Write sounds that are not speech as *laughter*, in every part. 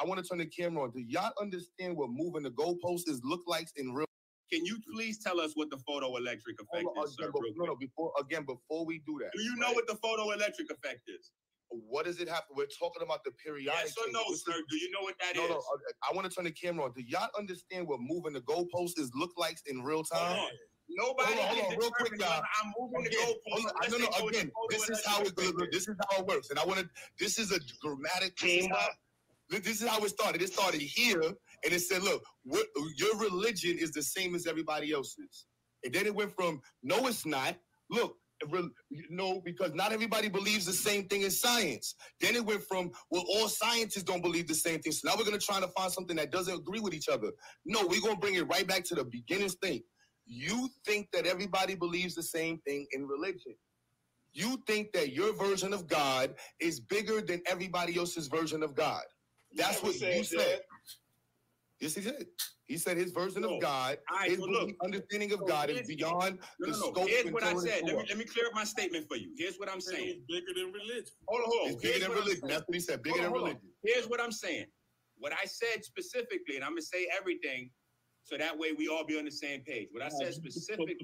I want to turn the camera on. Do y'all understand what moving the goalpost is look like in real? Can you please tell us what the photoelectric effect on, is, sir? again, before, real no, no. Before again, before we do that, Do you know what the photoelectric effect is? what does it have? We're talking about the periodic. Yes or no, sir? Do you know what that is? No, no. Uh, I, I want to turn the camera on. Do y'all understand what moving the goalpost is look like in real time? Nobody Hold on, hold on, real quick, y'all. I'm moving Again, the hold goalpost on, unless no, no. Again, this is how it. This is how it works, and I want to. This is a dramatic. Is how, this is how it started. It started here, and it said, "Look, your religion is the same as everybody else's." And then it went from, "No, it's not." Look, no, because not everybody believes the same thing as science. Then it went from, "Well, all scientists don't believe the same thing." So now we're gonna try to find something that doesn't agree with each other. No, we're gonna bring it right back to the beginning thing. You think that everybody believes the same thing in religion. You think that your version of God is bigger than everybody else's version of God. That's what said you said. Yes, he did. He said his version No. of God, All right, his so look. understanding of So God is beyond No, the no, no. scope Here's what I said. Let me, let me clear up my statement for you. Here's what I'm saying. It's bigger than religion. Hold on, hold on. It's bigger Here's than religion. That's what he said. Bigger Hold than on, hold on. religion. Here's what I'm saying. What I said specifically, and I'm gonna say everything, so that way we all be on the same page. What I said specifically,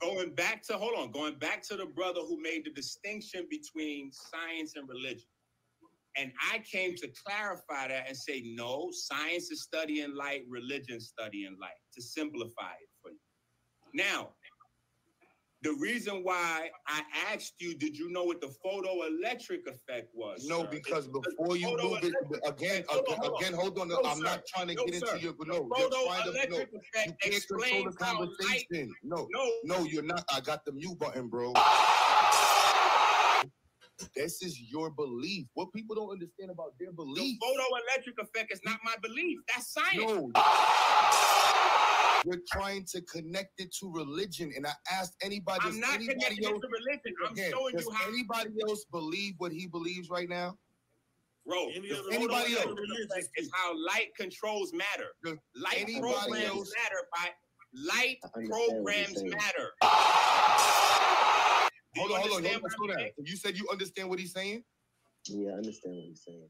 going back to hold on, going back to the brother who made the distinction between science and religion. And I came to clarify that and say, no, science is studying light, religion studying light, to simplify it for you. Now, the reason why I asked you, did you know what the photoelectric effect was? No, sir, because before you move it again, Hold on, again, hold on. again, hold on. No, I'm sir. not trying to No, get sir. into your the no. Trying to You can't control the conversation. No, No, no, you're not. I got the mute button, bro. This is your belief. What people don't understand about their the belief. photoelectric effect is not my belief. That's science. No. You're trying to connect it to religion, and I asked anybody. I'm not anybody connecting it else, to religion. I'm again, showing does you how, anybody else believe what he believes right now? bro. Any The other anybody else? effect is how light controls matter. Does Light anybody programs else- matter by light I understand what you're programs saying. matter. Do Hold you on, hold on. understand Don't what slow I'm down. saying? You said you understand what he's saying. Yeah, I understand what you're saying.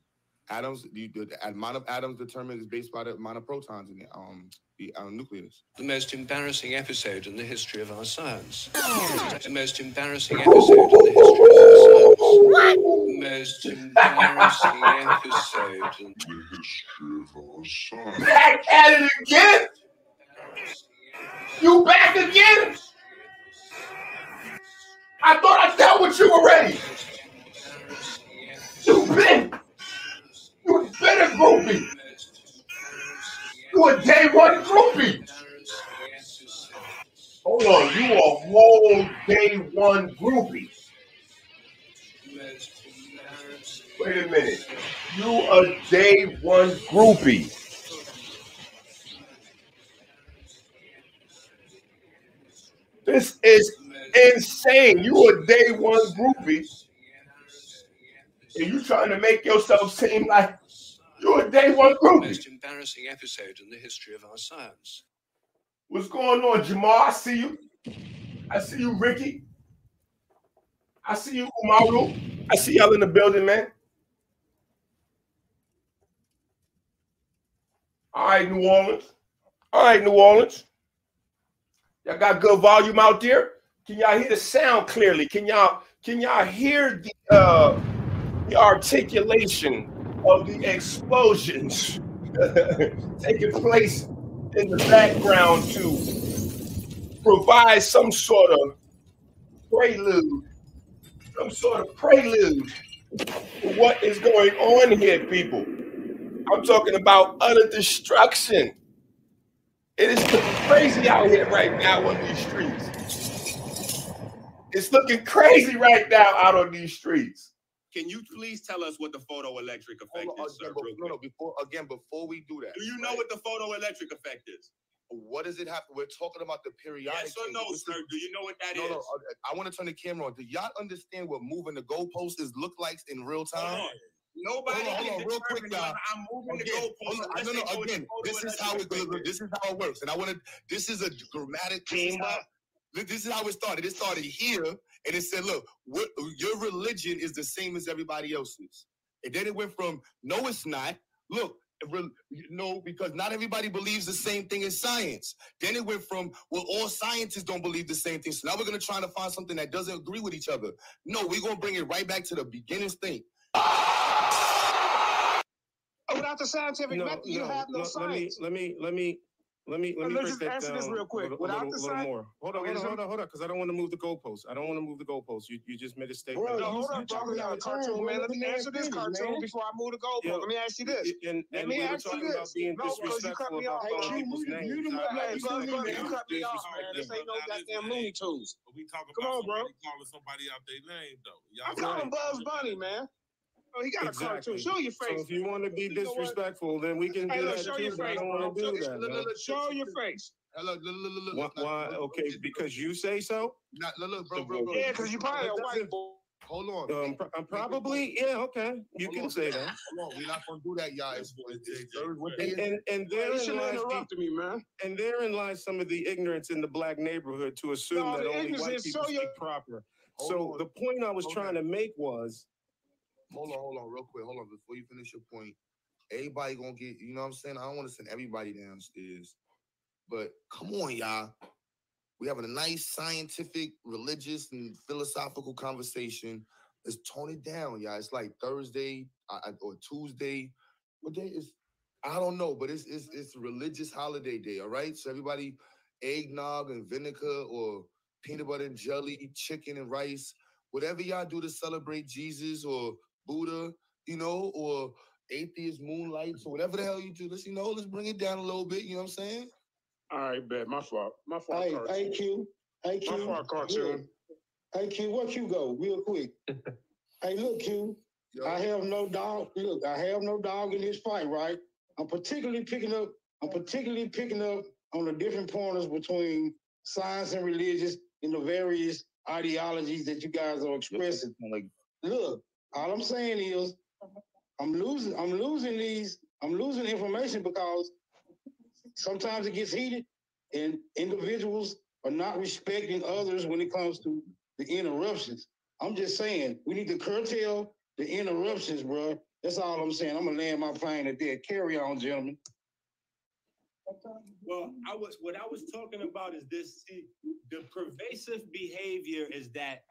Atoms, you, the amount of atoms determined is based by the amount of protons in the um the um, nucleus. The most embarrassing episode in the history of our science. The most embarrassing episode in the history of our science. What? Most embarrassing episode in the history of our science. Back at it again? You back again? I thought I dealt with you already. You been, you been a groupie. You a day one groupie. Hold on, you a whole day one groupie. Wait a minute. You a day one groupie. This is insane. You a day one groupie, and you trying to make yourself seem like you a day one groupie. most embarrassing episode in the history of our science. What's going on, Jamal? I see you. I see you, Ricky. I see you, Umaru. I see y'all in the building, man. All right, New Orleans. All right, New Orleans. Y'all got good volume out there. Can y'all hear the sound clearly? Can y'all can y'all hear the uh the articulation of the explosions *laughs* taking place in the background to provide some sort of prelude, some sort of prelude to what is going on here, people. I'm talking about utter destruction. It is crazy out here right now on these streets. It's looking crazy right now out on these streets. Can you please tell us what the photoelectric effect on, is, sir? again, before, real no, no. Before again, before we do that, Do you know right, what the photoelectric effect is? what does it have? We're talking about the periodic. Yes or table. no, This is- sir? Do you know what that is? No, no. Uh, I, I want to turn the camera on. Do y'all understand what moving the goalpost is look like in real Hold time? on. Nobody Hold on, hold on, real quick, determine y'all. I'm moving Again, the goalpost hold on, unless no, no, know again, this is how it goes. This is how it works, and I want to. This is a dramatic This is how, this is how it started. It started here, and it said, "Look, what, your religion is the same as everybody else's." And then it went from, "No, it's not." look, no, because not everybody believes the same thing in science. Then it went from, well, all scientists don't believe the same thing. So now we're going to try to find something that doesn't agree with each other. No, we're going to bring it right back to the beginning thing. Without the scientific no, method, no, you have no, no science. Let me, let me, let me, let me let me Let's break that down this real quick. A little, little, little more. Hold on, hold on, hold on, hold on, because I don't want to move the goalposts. I don't want to move the goalposts. You you just made a statement. Bro, no, hold on, bro. We got a cartoon, man. Let me answer this cartoon before I move the goalpost. Let me ask you this. And, Let me ask you this. Being no, because you cut me off. Hey, you, cut me off, man. This ain't no goddamn Looney Tunes. We talking about calling somebody out their name, though. I'm calling Bugs Bunny, man. Oh, he got exactly. a cartoon. Show your face. So if you want to be disrespectful, then we can hey, do look, that show too. Your face, I don't want to do that. Look, look, show your face. Look, look, look, look, why, why, okay, because you say so? Not, look, look, bro, bro, bro. Yeah, because you probably a white boy. Hold on. Um, I'm probably, yeah, okay. You Hold can on. say that. Hold on. We're not going to do that, y'all. It's, it's, and, and, and therein lies, the, me, man. and therein lies some of the ignorance in the black neighborhood to assume no, that only white people so speak proper. Hold so on. the point I was hold trying on. to make was hold on, hold on, real quick. Hold on, before you finish your point. Everybody gonna get, you know what I'm saying? I don't want to send everybody downstairs. But come on, y'all. We having a nice scientific, religious, and philosophical conversation. Let's tone it down, y'all. It's like Thursday or Tuesday. What day is? I don't know, but it's it's it's religious holiday day. All right, so everybody, eggnog and vinegar or peanut butter and jelly, chicken and rice, whatever y'all do to celebrate Jesus or Buddha, you know, or atheist moonlights or whatever the hell you do. Let's you know, let's bring it down a little bit. You know what I'm saying? All right, bet. My fault. My fault. Hey, cartoon. hey, Q. Hey, Q. My fault, cartoon. Hey, Q, what you go real quick? *laughs* hey, look, Q. Yo. I have no dog. Look, I have no dog in this fight, right? I'm particularly picking up. I'm particularly picking up on the different pointers between science and religious in the various ideologies that you guys are expressing. Like, look, all I'm saying is, I'm losing. I'm losing these. I'm losing information because sometimes it gets heated, and individuals are not respecting others when it comes to the interruptions. I'm just saying we need to curtail the interruptions, bro. That's all I'm saying. I'm gonna land my plane at there. Carry on, gentlemen. Well, I was what I was talking about is this. See, the pervasive behavior is that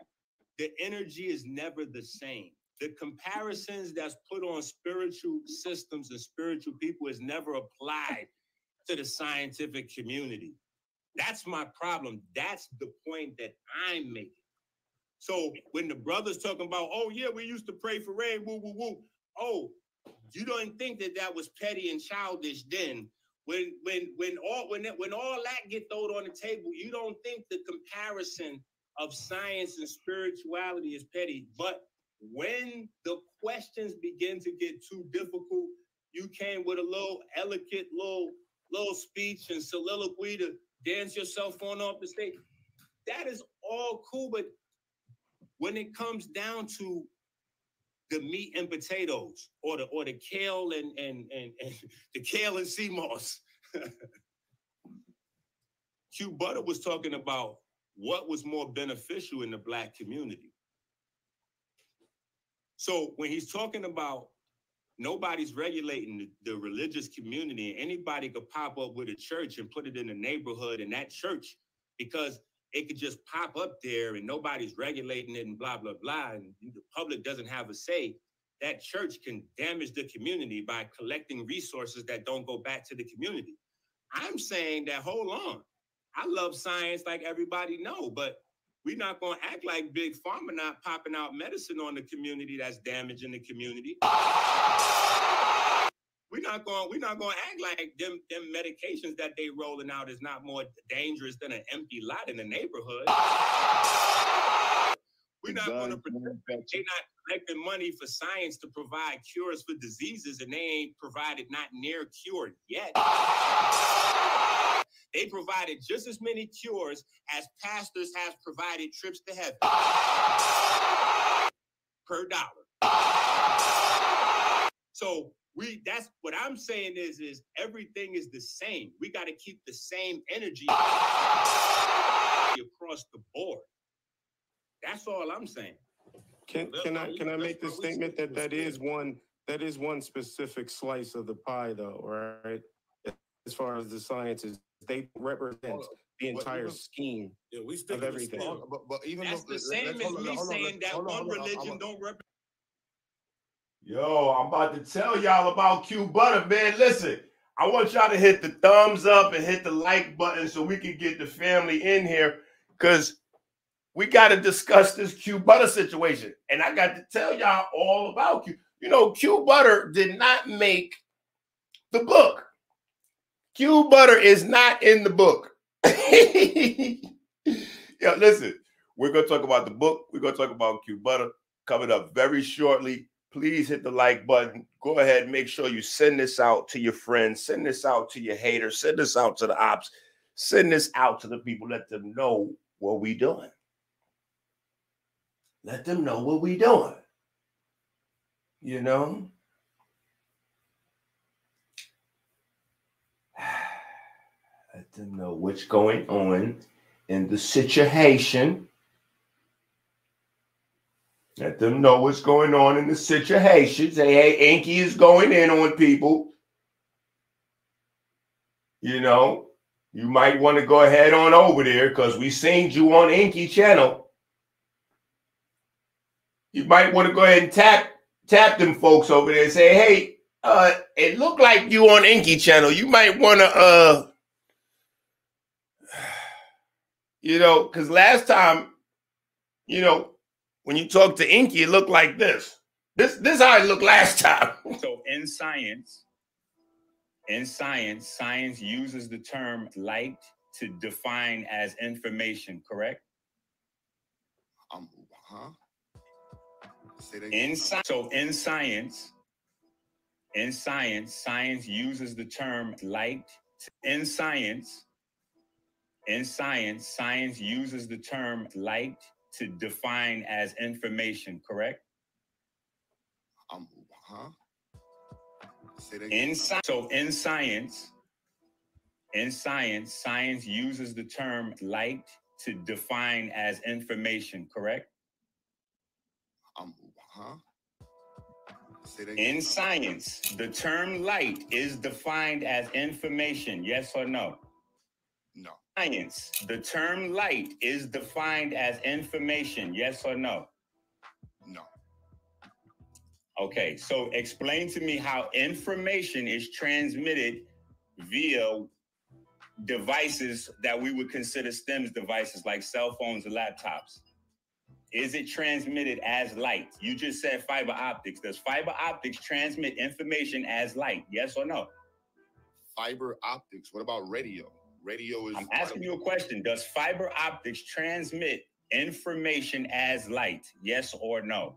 the energy is never the same. The comparisons that's put on spiritual systems and spiritual people is never applied to the scientific community. That's my problem. That's the point that I'm making. So when the brothers talking about, oh yeah, we used to pray for rain, woo woo woo. Oh, you don't think that that was petty and childish then? When when when all when when all that get thrown on the table, you don't think the comparison of science and spirituality is petty. But when the questions begin to get too difficult, you came with a little elegant little little speech and soliloquy to dance yourself on off the stage. That is all cool, but when it comes down to the meat and potatoes or the or the kale and and and, and *laughs* the kale and sea moss. *laughs* Q Butter was talking about what was more beneficial in the black community. So when he's talking about nobody's regulating the, the, religious community, and anybody could pop up with a church and put it in the neighborhood, and that church, because it could just pop up there and nobody's regulating it and blah, blah, blah, and the public doesn't have a say, that church can damage the community by collecting resources that don't go back to the community. I'm saying that, hold on, I love science like everybody know, but we're not going to act like big pharma not popping out medicine on the community that's damaging the community. We're not going. We're not going to act like them them medications that they rolling out is not more dangerous than an empty lot in the neighborhood. We're not going to pretend they're not collecting money for science to provide cures for diseases, and they ain't provided not near cured yet. They provided just as many cures as pastors have provided trips to heaven per dollar. So we that's what I'm saying is is everything is the same. We got to keep the same energy across the board. That's all I'm saying. Can can I can I make the statement that that is one that is one specific slice of the pie, though, right? As far as the sciences, they represent the entire scheme Yeah, we of stick to everything. the But, but even That's though- the same let's- as me on, saying let's- that on, one on, religion on. don't represent. Yo, I'm about to tell y'all about Q Butter, man. Listen, I want y'all to hit the thumbs up and hit the like button so we can get the family in here because we got to discuss this Q Butter situation. And I got to tell y'all all about Q. You know, Q Butter did not make the book. Q Butter is not in the book. *laughs* Yo, listen, we're going to talk about the book. We're going to talk about Q Butter coming up very shortly please hit the like button. Go ahead, make sure you send this out to your friends, send this out to your haters, send this out to the ops, send this out to the people. Let them know what we doing. Let them know what we doing. You know? Them know what's going on in the situation. Let them know what's going on in the situation. Say, hey, Enqi is going in on people. You know, you might want to go ahead on over there because we seen you on Enqi channel. You might want to go ahead and tap tap them folks over there and say, hey, uh, it looked like you on Enqi channel. You might want to uh you know, because last time, you know, when you talk to Enqi, it looked like this. This this how it looked last time. *laughs* So in science, in science, science uses the term light to define as information, correct? Um, huh? In again. sci- so in science, in science, science uses the term light. In science, in science, science uses the term light to define as information, correct? Um, huh? In again. sci- so in science, in science, science uses the term light to define as information, correct? Um, huh? In science, the term light is defined as information, yes or no? Science, the term light is defined as information, yes or no? No. Okay, so explain to me how information is transmitted via devices that we would consider STEMS devices like cell phones and laptops. Is it transmitted as light? You just said fiber optics. Does fiber optics transmit information as light? Yes or no? Fiber optics. What about radio? Radio is. I'm asking you a question. Does fiber optics transmit information as light? Yes or no?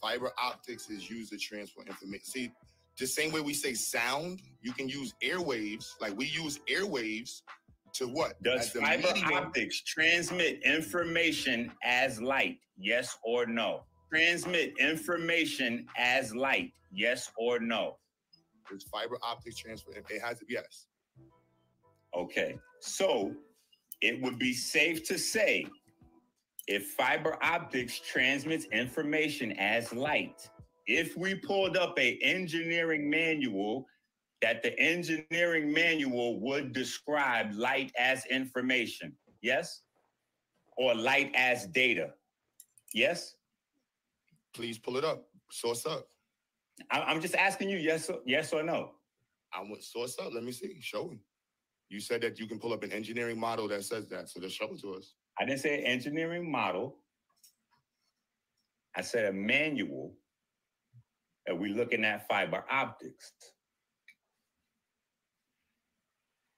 Fiber optics is used to transfer information. See, the same way we say sound, you can use airwaves. Like we use airwaves to what? Does fiber medium- optics transmit information as light? Yes or no? Transmit information as light? Yes or no? Does fiber optics transfer? It has to. Yes. Okay, so it would be safe to say if fiber optics transmits information as light, if we pulled up a engineering manual, that the engineering manual would describe light as information, yes? Or light as data, yes? Please pull it up. Source up. I- I'm just asking you, yes, or, yes or no? I want source up. Let me see. Show me. You said that you can pull up an engineering model that says that. So just show it to us. I didn't say engineering model. I said a manual that we're looking at fiber optics.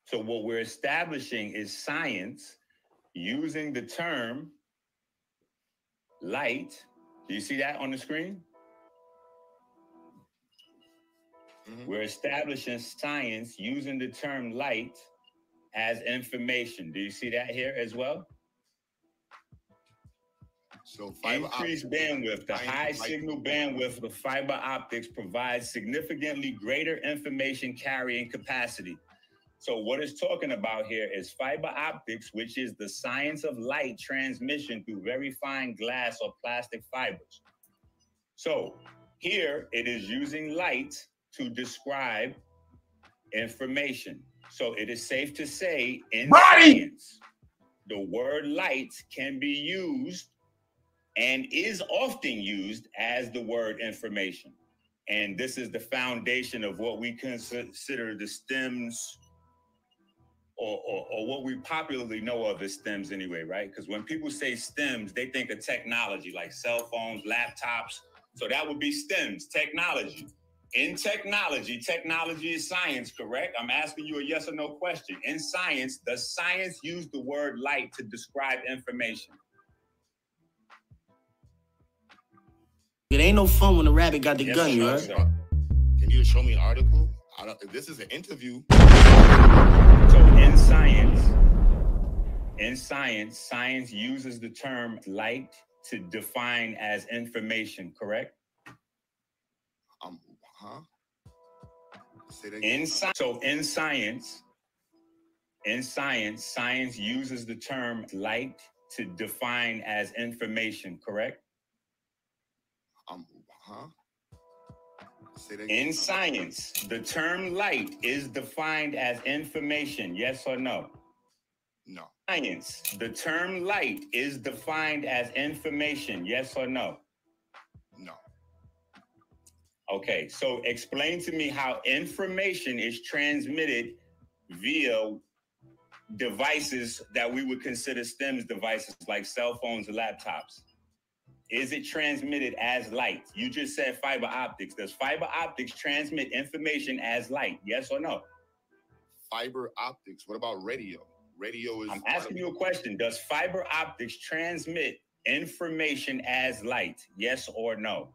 So what we're establishing is science using the term light. Do you see that on the screen? Mhm. We're establishing science using the term light as information. Do you see that here as well? So fiber Increased optics- bandwidth, the high signal bandwidth of fiber optics provides significantly greater information carrying capacity. So what it's talking about here is fiber optics, which is the science of light transmission through very fine glass or plastic fibers. So Here, it is using light to describe information. So it is safe to say in science, the word light can be used and is often used as the word information. And this is the foundation of what we consider the stems or, or, or, what we popularly know of as STEMs anyway, right? Because when people say STEMs, they think of technology like cell phones, laptops. So that would be STEMs, technology. In technology, technology is science, correct? I'm asking you a yes or no question. In science, does science use the word light to describe information? It ain't no fun when the rabbit got the Yes, gun, you sir, heard? Can you show me an article? I don't, this is an interview. So in science, in science, science uses the term light to define as information, correct? Huh? In sci- so in science, in science, science uses the term light to define as information, correct? Um, huh? In science, the term light is defined as information, yes or no? No. Science, the term light is defined as information, yes or? No. Okay, so explain to me how information is transmitted via devices that we would consider STEMS devices like cell phones and laptops. Is it transmitted as light? You just said fiber optics. Does fiber optics transmit information as light? Yes or no? Fiber optics. What about radio? Radio is. I'm asking you a question. Does fiber optics transmit information as light? Yes or no?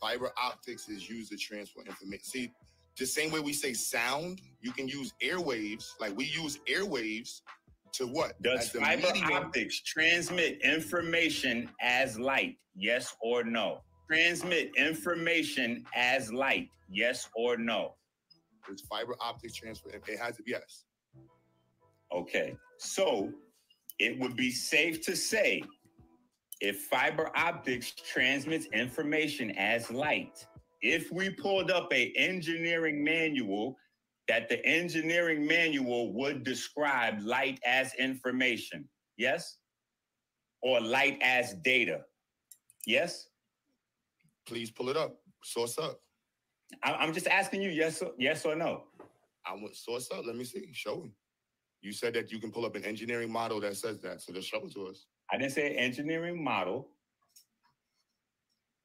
Fiber optics is used to transfer information. See, the same way we say sound, you can use airwaves. Like we use airwaves to what? Does the fiber medium- optics transmit information as light? Yes or no? Transmit information as light? Yes or no? Does fiber optics transfer? It has to be yes. Okay, so it would be safe to say if fiber optics transmits information as light, if we pulled up a engineering manual, that the engineering manual would describe light as information, yes? Or light as data, yes? Please pull it up. Source up. I'm just asking you, yes, or, yes or no? I want source up. Let me see. Show me. You said that you can pull up an engineering model that says that. So just show it to us. I didn't say engineering model.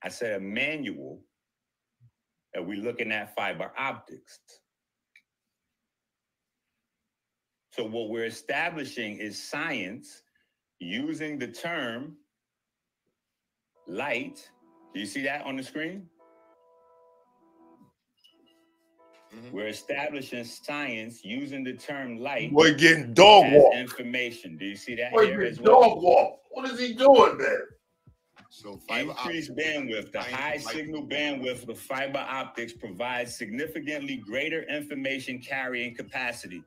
I said a manual that we're looking at fiber optics. So what we're establishing is science using the term light. Do you see that on the screen? Mhm. We're establishing science using the term light Boy, getting dog as walk. information. Do you see that Boy, here as getting well? dog walk. What is he doing there? So fiber Increased optics- bandwidth. The Science high is like- signal bandwidth of fiber optics provides significantly greater information carrying capacity.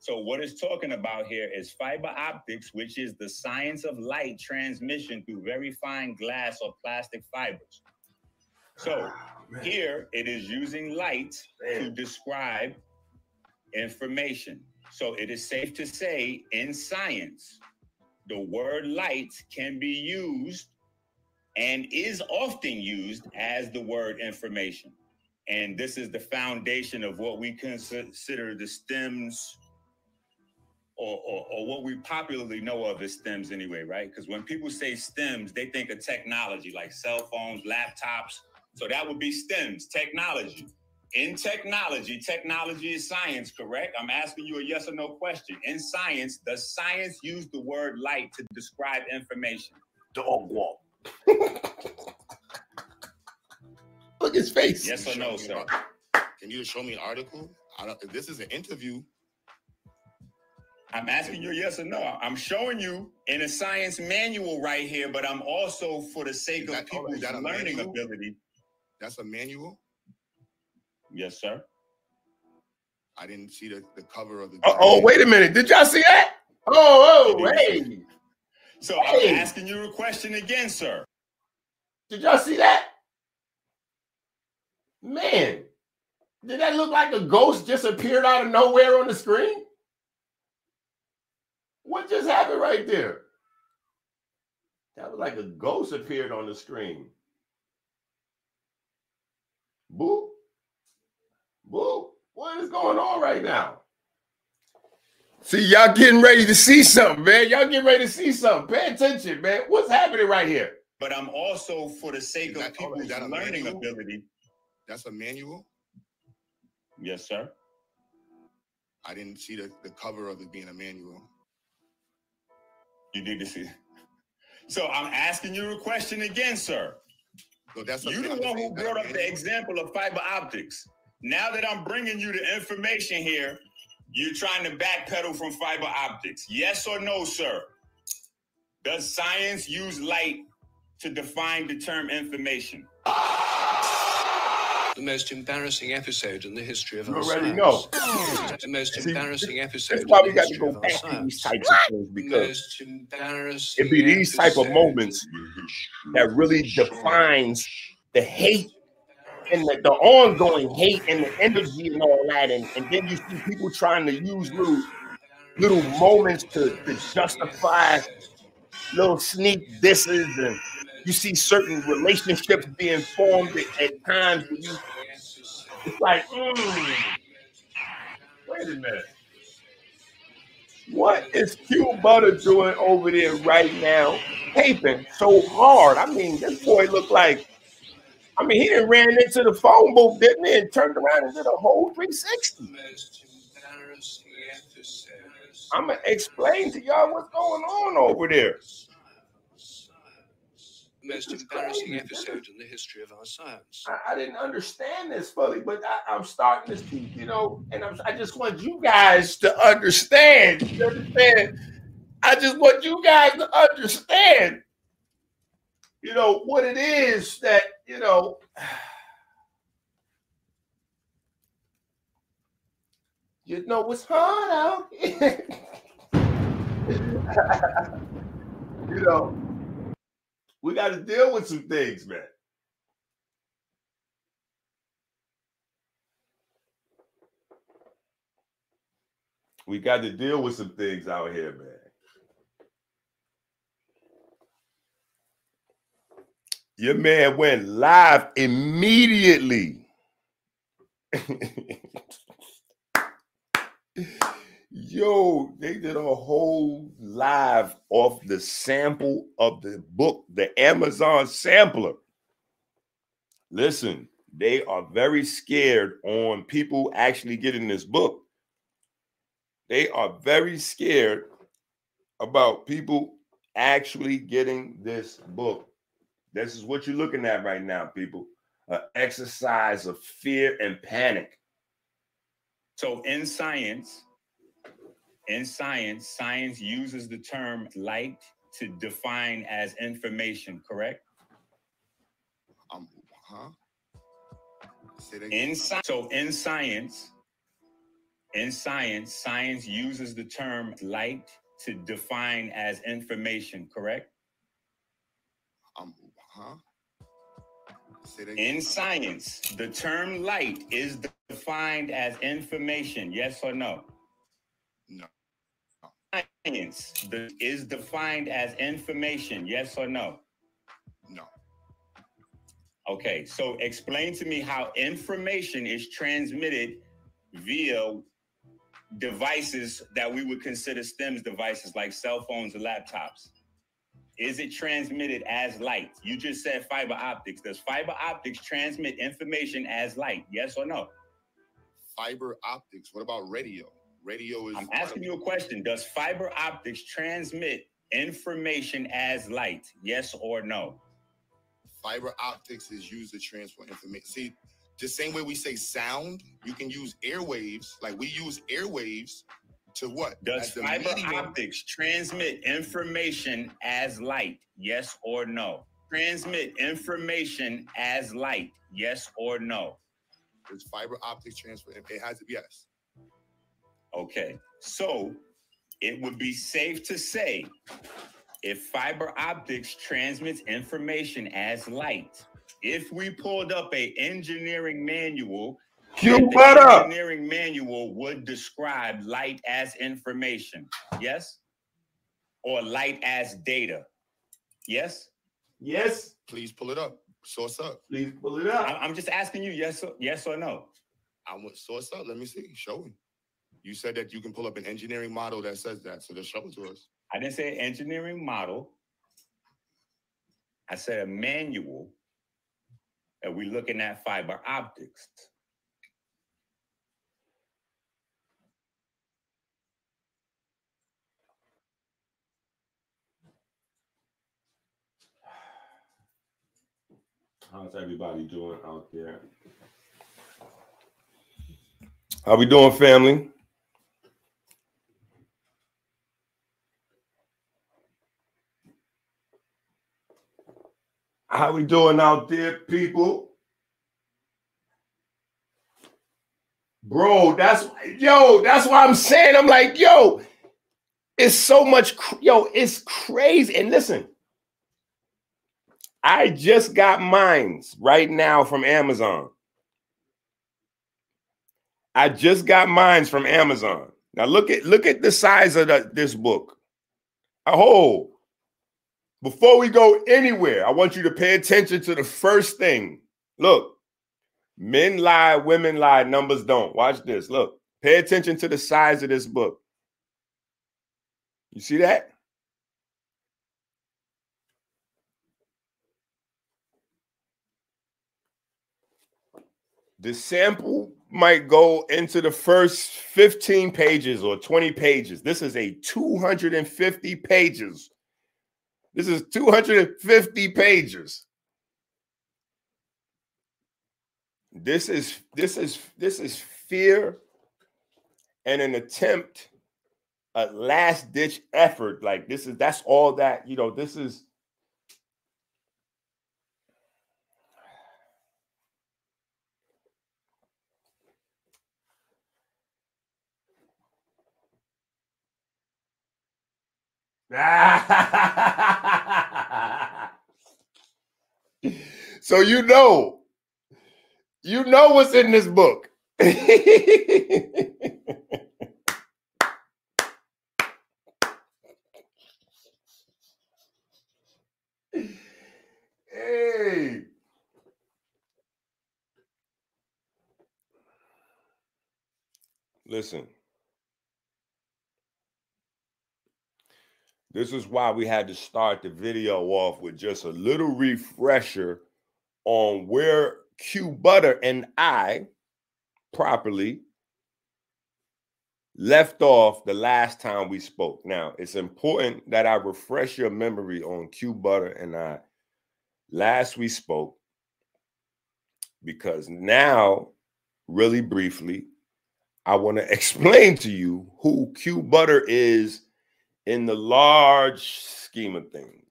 So, what it's talking about here is fiber optics, which is the science of light transmission through very fine glass or plastic fibers. So, here it is using light to describe information. So, it is safe to say in science, the word light can be used and is often used as the word information. And this is the foundation of what we consider the stems or, or, or what we popularly know of as stems anyway, right? Because when people say stems, they think of technology like cell phones, laptops. So that would be stems, technology. In technology, technology is science, correct? I'm asking you a yes or no question. In science, does science use the word light to describe information? Dog walk. *laughs* Look his face. Yes or no, sir? Can you show me an article? I don't, if this is an interview. I'm asking you a yes or no. I'm showing you in a science manual right here, but I'm also for the sake of that- oh, hold people's that learning manual? ability. That's a manual. Yes, sir. I didn't see the, the cover of the. Uh oh, wait a minute. Did y'all see that? Oh, oh, hey. So Hey. I'm asking you a question again, sir. Did y'all see that? Man, did that look like a ghost just appeared out of nowhere on the screen? What just happened right there? That was like a ghost appeared on the screen. Boo. Boo. What is going on right now? See, y'all getting ready to see something, man. Y'all getting ready to see something. Pay attention, man. What's happening right here? But I'm also, for the sake of people's learning manual? ability. That's a manual? Yes, sir. I didn't see the, the cover of it being a manual. You need to see. So I'm asking you a question again, sir. So that's you the one who brought up the example of fiber optics. Now that I'm bringing you the information here, you're trying to backpedal from fiber optics. Yes or no, sir? Does science use light to define the term information? The most embarrassing episode in the history of you our already science. know. The most See, embarrassing episode. That's why we got to go back to these types of things because Most embarrassing. it be these type of moments that really defines the hate and the, the ongoing hate and the energy and all that. And, and then you see people trying to use little little moments to, to justify little sneak disses and you see certain relationships being formed at, at times where you it's like mm, wait a minute. What is Q Butter doing over there right now taping so hard? I mean this boy looked like I mean he didn't ran into the phone booth didn't he and turned around and did a whole 360 Most. I'm gonna explain to y'all what's going on over there Most embarrassing episode in the history of our science. I, I didn't understand this fully, but I, I'm starting to see, you know, and I'm, I just want you guys to understand. You understand? I just want you guys to understand, you know, what it is that, you know, *sighs* you know, it's hard out here. *laughs* you know, we got to deal with some things, man. We got to deal with some things out here, man. Your man went live immediately. *laughs* Yo, they did a whole live off the sample of the book, the Amazon sampler. Listen, they are very scared on people actually getting this book. They are very scared about people actually getting this book. This is what you're looking at right now, people. An exercise of fear and panic. So in science, in science, science uses the term light to define as information, correct? Um, huh? Say that again. In sci- so in science, in science, science uses the term light to define as information, correct? Um, huh? Say that again. In science, the term light is defined as information, yes or? No. Science is defined as information, yes or no? No. Okay, so explain to me how information is transmitted via devices that we would consider STEMS devices like cell phones and laptops. Is it transmitted as light? You just said fiber optics. Does fiber optics transmit information as light? Yes or no? Fiber optics. What about radio? Radio is. I'm asking you a question. Does fiber optics transmit information as light? Yes or no? Fiber optics is used to transfer information. See, the same way we say sound, you can use airwaves. Like we use airwaves to what? Does the fiber medium- optics transmit information as light? Yes or no? Transmit information as light? Yes or no? Does fiber optics transfer? It has to yes. Okay, so it would be safe to say if fiber optics transmits information as light, if we pulled up a engineering manual, Q the engineering manual would describe light as information. Yes? Or light as data. Yes? Yes. Please pull it up. Source up. Please pull it up. I- I'm just asking you yes or yes or no. I want source up. Let me see. Show me. You said that you can pull up an engineering model that says that. So just show it to us. I didn't say engineering model. I said a manual and we're looking at fiber optics. How's everybody doing out there? How we doing, family? How we doing out there, people? Bro, that's yo, that's why I'm saying I'm like, yo, it's so much, yo, it's crazy. And listen, I just got mines right now from Amazon. I just got mines from Amazon. Now look at look at the size of the, this book. Oh, before we go anywhere, I want you to pay attention to the first thing. Look, men lie, women lie, numbers don't. Watch this. Look, pay attention to the size of this book. You see that? The sample might go into the first 15 pages or 20 pages. This is a 250 pages. This is 250 pages. This is this is this is fear and an attempt a last ditch effort like this is that's all that you know this is *laughs* ah! So you know, you know what's in this book. *laughs* hey. Listen. This is why we had to start the video off with just a little refresher on where Q Butter and I properly left off the last time we spoke. Now, it's important that I refresh your memory on Q Butter and I last we spoke because now, really briefly, I want to *laughs* explain to you who Q Butter is in the large scheme of things.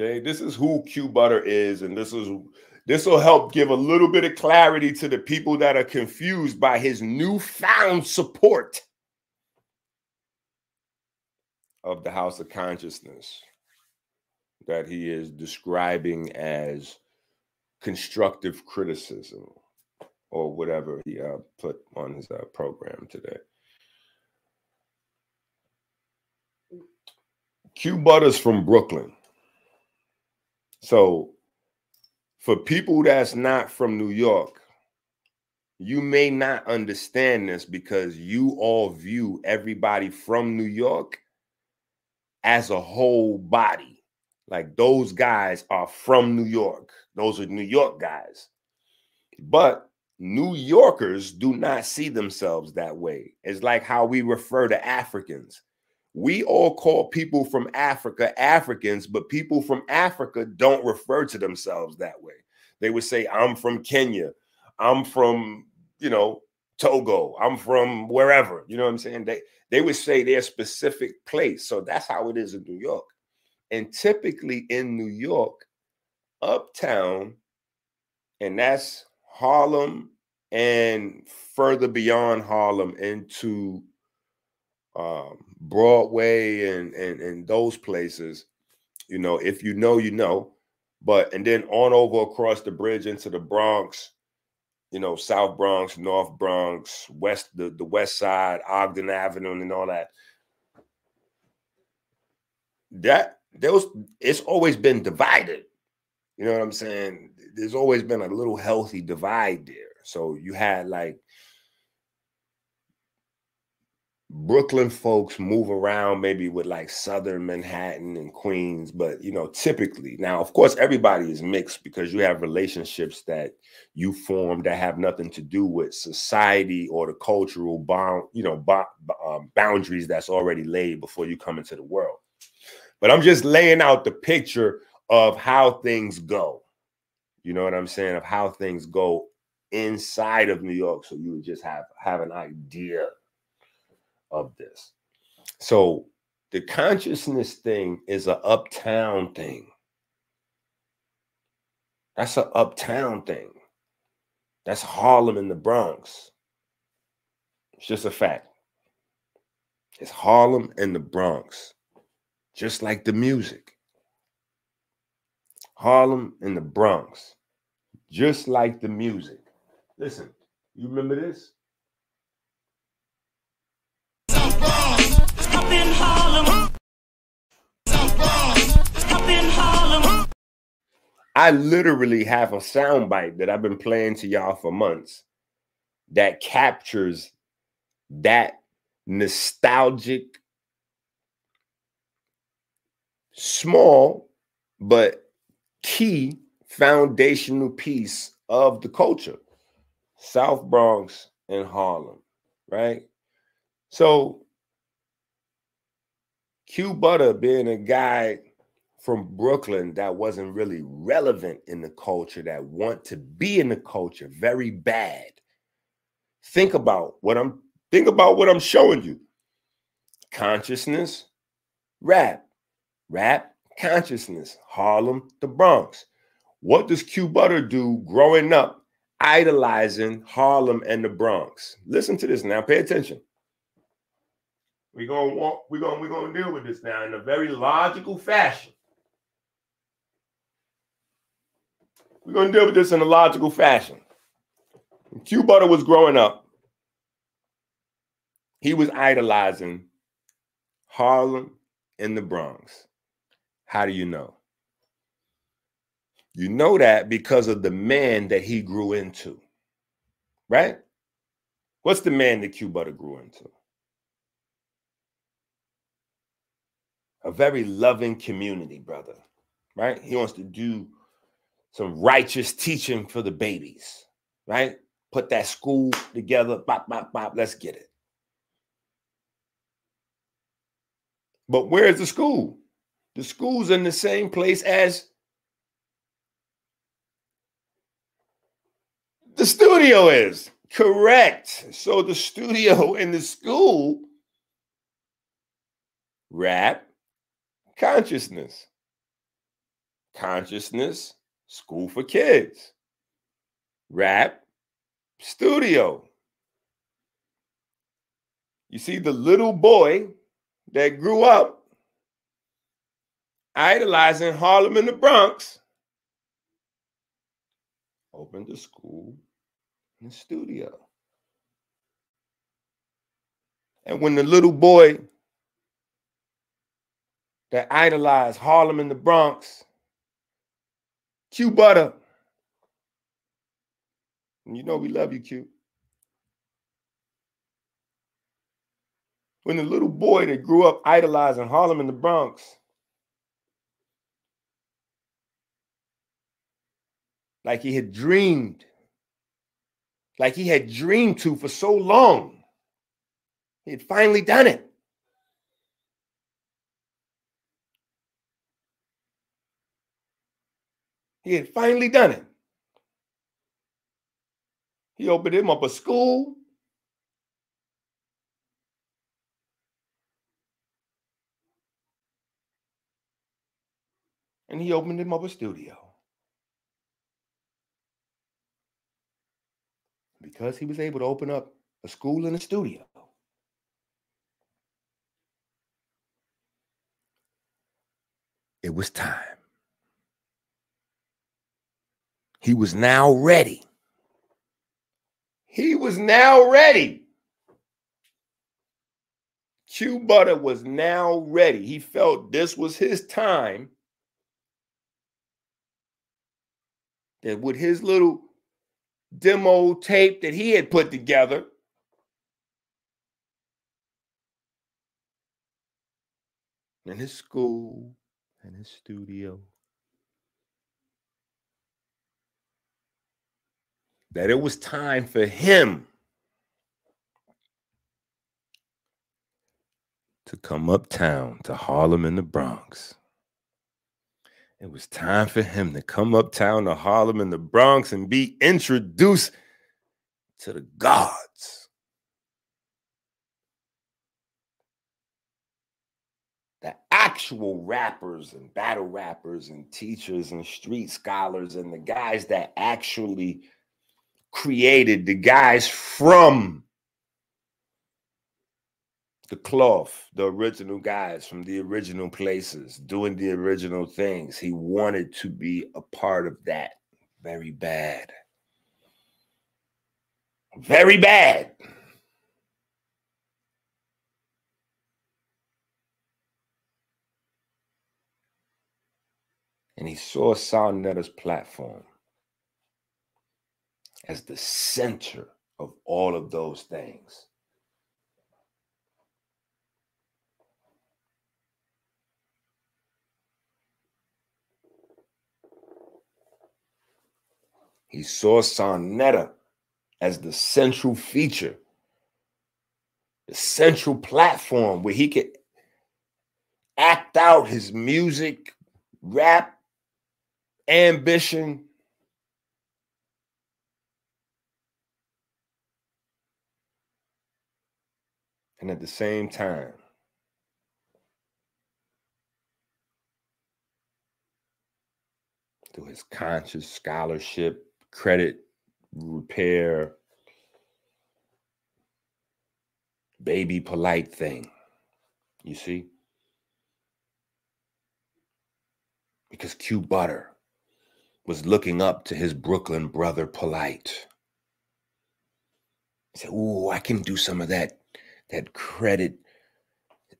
Okay, this is who Q Butter is, and this is this will help give a little bit of clarity to the people that are confused by his newfound support of the House of Consciousness that he is describing as constructive criticism or whatever he uh, put on his uh, program today. Q Butter's from Brooklyn. So for people that's not from New York, you may not understand this because you all view everybody from New York as a whole body. Like those guys are from New York. Those are New York guys. But New Yorkers do not see themselves that way. It's like how we refer to Africans we all call people from Africa Africans, but people from Africa don't refer to themselves that way. They would say, I'm from Kenya. I'm from, you know, Togo. I'm from wherever. You know what I'm saying? They they would say their specific place. So that's how it is in New York. And typically in New York, uptown, and that's Harlem and further beyond Harlem into um, Broadway and, and and those places, you know, if you know, you know, But and then on over across the bridge into the Bronx, you know, South Bronx, North Bronx, West, the, the West Side, Ogden Avenue, and all that. That there was it's always been divided. You know what I'm saying? There's always been a little healthy divide there. So you had like Brooklyn folks move around maybe with like Southern Manhattan and Queens, but you know, typically now, of course, everybody is mixed because you have relationships that you form that have nothing to do with society or the cultural bound, you know, um, boundaries that's already laid before you come into the world. But I'm just laying out the picture of how things go. You know what I'm saying? Of how things go inside of New York, so you would just have have an idea of this. So the consciousness thing is an uptown thing. That's an uptown thing. That's Harlem in the Bronx. It's just a fact. It's Harlem and the Bronx, just like the music. Harlem and the Bronx, just like the music. Listen, you remember this? I literally have a soundbite that I've been playing to y'all for months that captures that nostalgic, small, but key foundational piece of the culture South Bronx and Harlem, right? So Q Butter being a guy from Brooklyn that wasn't really relevant in the culture, that want to be in the culture very bad. Think about what I'm think about what I'm showing you. Consciousness, rap, rap, consciousness, Harlem, the Bronx. What does Q Butter do growing up, idolizing Harlem and the Bronx? Listen to this now, pay attention. We're gonna walk, we're gonna we're gonna deal with this now in a very logical fashion. We're gonna deal with this in a logical fashion. When Q Butter was growing up, he was idolizing Harlem and the Bronx. How do you know? You know that because of the man that he grew into, right? What's the man that Q Butter grew into? a very loving community, brother. Right? He wants to do some righteous teaching for the babies, right? Put that school together, bop, bop, bop, let's get it. But where's the school? The school's in the same place as the studio is. Correct. So the studio *laughs* and the school rap consciousness. Consciousness, school for kids. Rap, studio. You see, the little boy that grew up idolizing Harlem in the Bronx opened a school and a studio. And when the little boy that idolized Harlem and the Bronx, Q Butter. You know we love you, Q. When the little boy that grew up idolizing Harlem in the Bronx, like he had dreamed, like he had dreamed to for so long, he had finally done it. He had finally done it. He opened him up a school. And he opened him up a studio. Because he was able to open up a school and a studio. It was time. He was now ready. He was now ready. Q Butter was now ready. He felt this was his time. That with his little demo tape that he had put together, in his school, in his studio, that it was time for him to come uptown to Harlem in the Bronx. It was time for him to come uptown to Harlem in the Bronx and be introduced to the gods. The actual rappers and battle rappers and teachers and street scholars and the guys that actually created the guys from the cloth, the original guys from the original places, doing the original things. He wanted to be a part of that very bad. Very bad. And he saw Sa Neter's platform as the center of all of those things. He saw Sa Neter as the central feature, the central platform where he could act out his music, rap, ambition. And at the same time, through his conscious scholarship, credit repair baby Polight thing. You see? Because Q Butter was looking up to his Brooklyn brother Polight. He said, "Ooh, I can do some of that that credit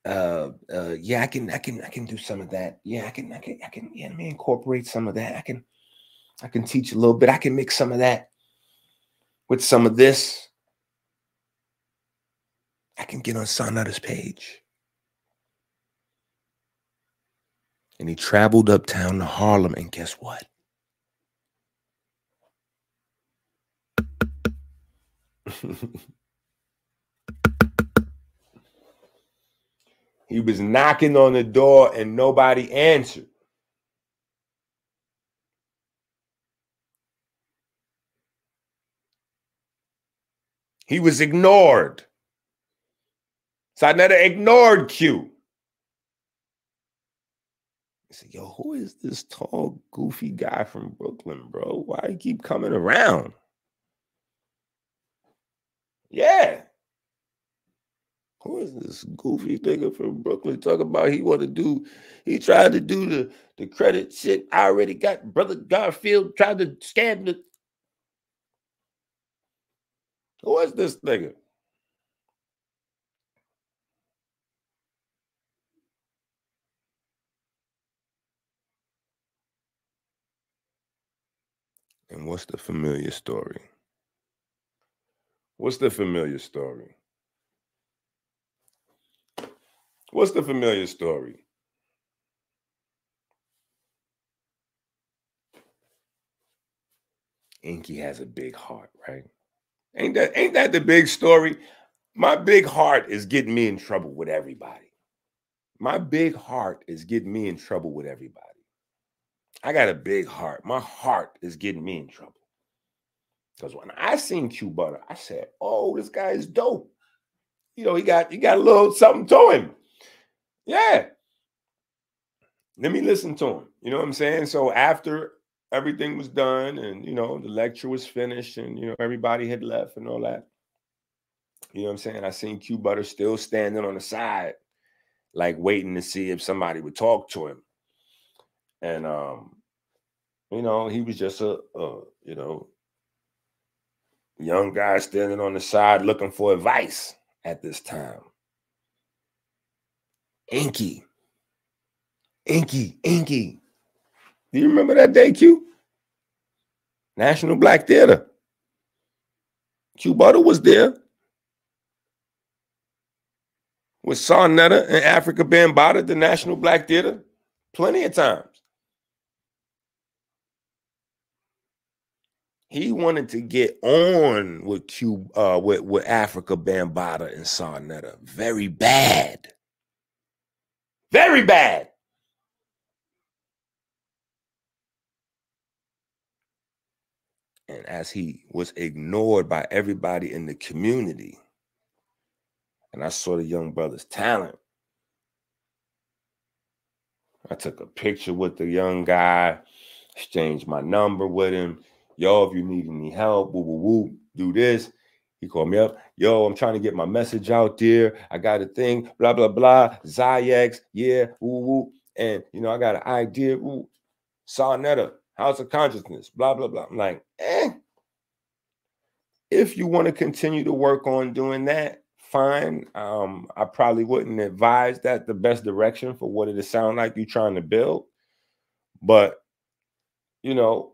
uh uh yeah i can i can i can do some of that yeah i can i can i can yeah let me incorporate some of that i can I can teach a little bit. I can mix some of that with some of this. I can get on Sa Neter's page. And he traveled uptown to Harlem, and guess what? *laughs* he was knocking on the door and nobody answered. He was ignored. Sa Neter ignored Q. He said, Yo, who is this tall, goofy guy from Brooklyn, bro? Why you keep coming around? Yeah. Who is this goofy nigga from Brooklyn? talking about he want to do, he tried to do the, the credit shit. I already got Brother Garfield tried to scam the who is this nigga? And what's the familiar story? What's the familiar story? What's the familiar story? Enqi has a big heart, right? Ain't that ain't that the big story? My big heart is getting me in trouble with everybody. My big heart is getting me in trouble with everybody. I got a big heart. My heart is getting me in trouble. Because when I seen Q Butter, I said, "Oh, this guy is dope." You know, he got he got a little something to him. Yeah. Let me listen to him. You know what I'm saying? So after everything was done and you know the lecture was finished and you know everybody had left and all that you know what i'm saying i seen q butter still standing on the side like waiting to see if somebody would talk to him and um you know, he was just a, a you know, young guy standing on the side looking for advice at this time. Enqi. Enqi, Enqi. Do you remember that day, Q? National Black Theater. Q Butter was there with Sa Neter and Afrika Bambaataa at the National Black Theater plenty of times. He wanted to get on with Q uh with, with Afrika Bambaataa and Sa Neter. Very bad. Very bad. And as he was ignored by everybody in the community, and I saw the young brother's talent, I took a picture with the young guy, exchanged my number with him. Yo, if you need any help, woo, woo, woo, do this. He called me up. Yo, I'm trying to get my message out there. I got a thing, blah, blah, blah. Zyx, yeah, woo. And, you know, I got an idea. Woo. Sa Neter, House of Consciousness, blah, blah, blah. I'm like, eh. If you want to continue to work on doing that, fine. Um, I probably wouldn't advise that the best direction for what it sound like you're trying to build. But, you know,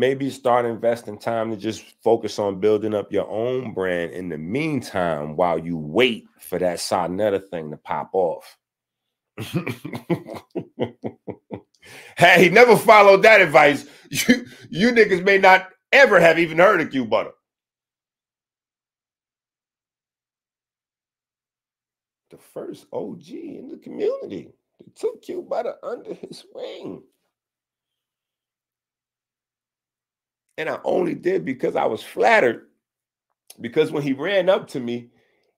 maybe start investing time to just focus on building up your own brand in the meantime while you wait for that Sa Neter thing to pop off. *laughs* hey, he never followed that advice. *laughs* You you niggas may not ever have even heard of Q Butter. The first OG in the community that took Q Butter under his wing. And I only did because I was flattered. Because when he ran up to me,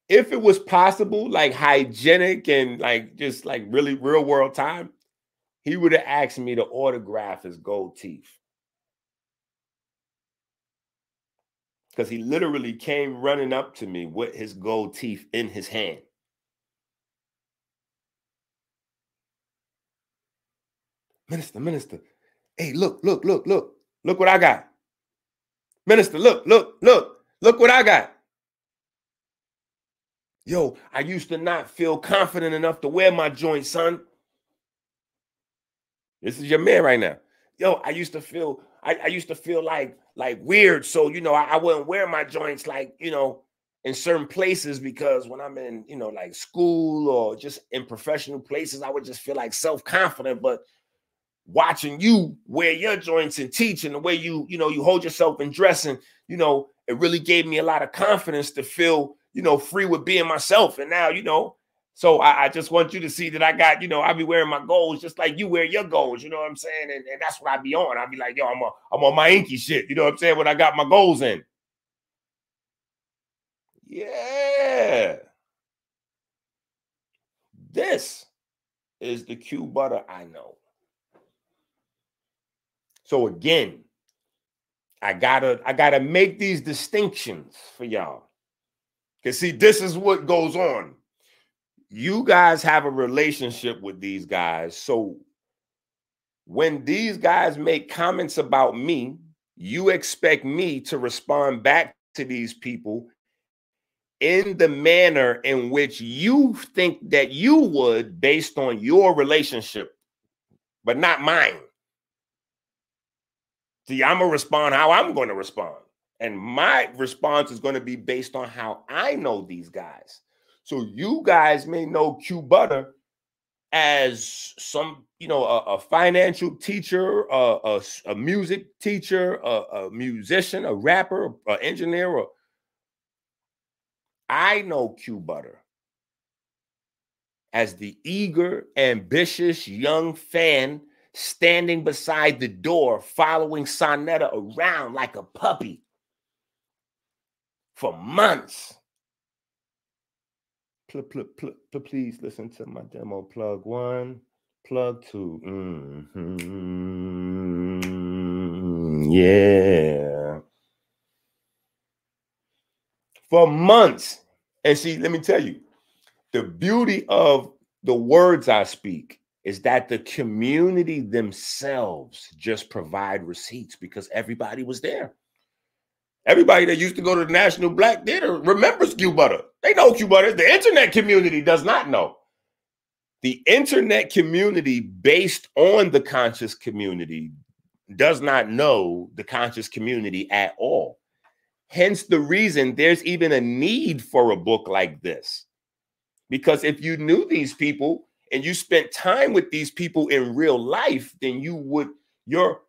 if it was possible, like hygienic and like just like really real world time, he would have asked me to autograph his gold teeth. Because he literally came running up to me with his gold teeth in his hand. Minister, minister, hey, look, look, look, look, look what I got. Minister, look, look, look, look what I got. Yo, I used to not feel confident enough to wear my joint, son. This is your man right now. Yo, I used to feel, I, I used to feel like like weird. So, you know, I, I wouldn't wear my joints like, you know, in certain places because when I'm in, you know, like school or just in professional places, I would just feel like self-confident. But watching you wear your joints and teach and the way you, you know, you hold yourself and dressing, you know, it really gave me a lot of confidence to feel, you know, free with being myself. And now, you know, so I, I just want you to see that I got, you know, I be wearing my goals just like you wear your goals, you know what I'm saying? And, and that's what I be on. I be like, yo, I'm, a, I'm on my Enqi shit, you know what I'm saying? When I got my goals in. Yeah. This is the Q butter I know. So again, I gotta I gotta make these distinctions for y'all. Cause see, this is what goes on. You guys have a relationship with these guys. So when these guys make comments about me, you expect me to respond back to these people in the manner in which you think that you would based on your relationship, but not mine. See, I'm going to respond how I'm going to respond. And my response is going to be based on how I know these guys. So you guys may know Q Butter as some, you know, a, a financial teacher, a, a, a music teacher, a, musician, a rapper, an engineer. Or I know Q Butter as the eager, ambitious young fan standing beside the door, following Sa Neter around like a puppy for months. Please listen to my demo. Plug one, plug 2 mm-hmm. Yeah. For months. And see, let me tell you, the beauty of the words I speak is that the community themselves just provide receipts because everybody was there. Everybody that used to go to the National Black Theater remembers Q Butter. They know Q Butter. The internet community does not know. The internet community, based on the conscious community, does not know the conscious community at all. Hence the reason there's even a need for a book like this. Because if you knew these people and you spent time with these people in real life, then you would, your,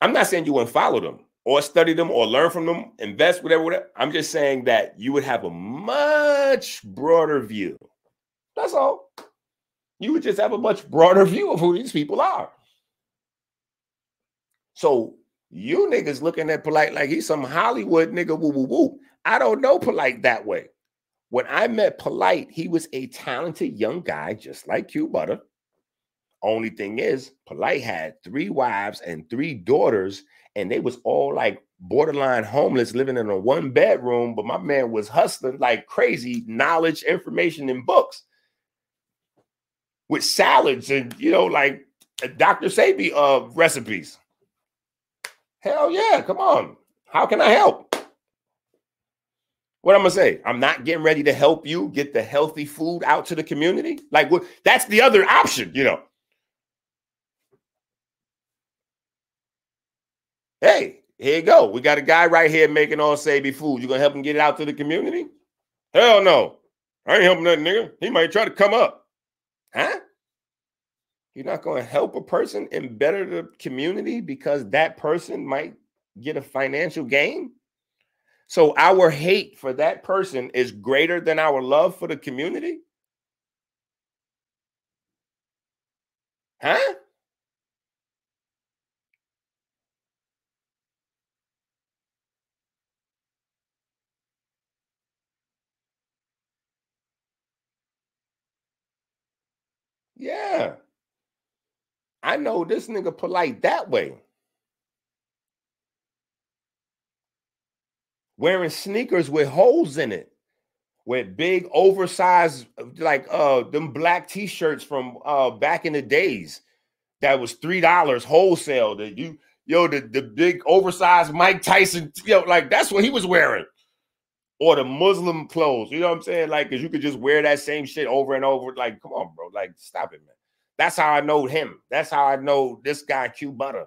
I'm not saying you wouldn't follow them or study them or learn from them, invest, whatever, whatever. I'm just saying that you would have a much broader view. That's all. You would just have a much broader view of who these people are. So you niggas looking at Polight like he's some Hollywood nigga woo woo woo. I don't know Polight that way. When I met Polight, he was a talented young guy, just like Q Butter. Only thing is, Polight had three wives and three daughters, and they was all like borderline homeless, living in a one bedroom. But my man was hustling like crazy, knowledge, information, and books with salads and you know, like Dr. Sebi uh recipes. Hell yeah, come on. How can I help? What I'm gonna say? I'm not getting ready to help you get the healthy food out to the community. Like, what? That's the other option, you know. Hey, here you go. We got a guy right here making all Sebi food. You gonna help him get it out to the community? Hell no. I ain't helping that nigga. He might try to come up. Huh? You're not to help a person and better the community because that person might get a financial gain? So our hate for that person is greater than our love for the community? Huh? Yeah. I know this nigga Polight that way. Wearing sneakers with holes in it, with big oversized, like uh them black t-shirts from uh back in the days that was three dollars wholesale. That you yo, the, the big oversized Mike Tyson, yo, like that's what he was wearing. Or the Muslim clothes, you know what I'm saying? Like, cause you could just wear that same shit over and over. Like, come on, bro. Like, stop it, man. That's how I know him. That's how I know this guy, Q Butter.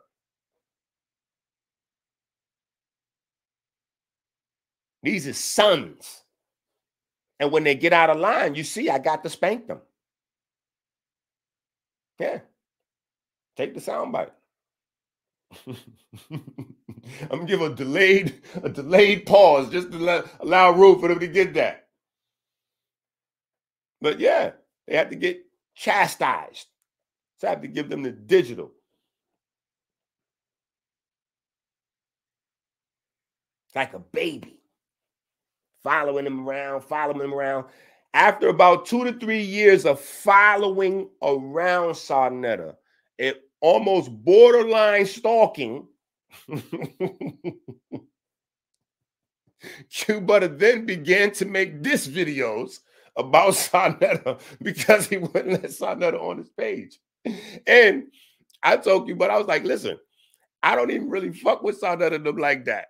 These are sons. And when they get out of line, you see, I got to spank them. Yeah. Take the soundbite. *laughs* I'm gonna give a delayed, a delayed pause just to let, allow room for them to get that. But yeah, they have to get chastised. So I have to give them the digital. Like a baby following him around, following him around. After about two to three years of following around Sa Neter, it almost borderline stalking. *laughs* Butter then began to make diss videos about *laughs* Sa Neter because he wouldn't let Sa Neter on his page. And I told you, but I was like, listen, I don't even really fuck with Sa Neter them like that.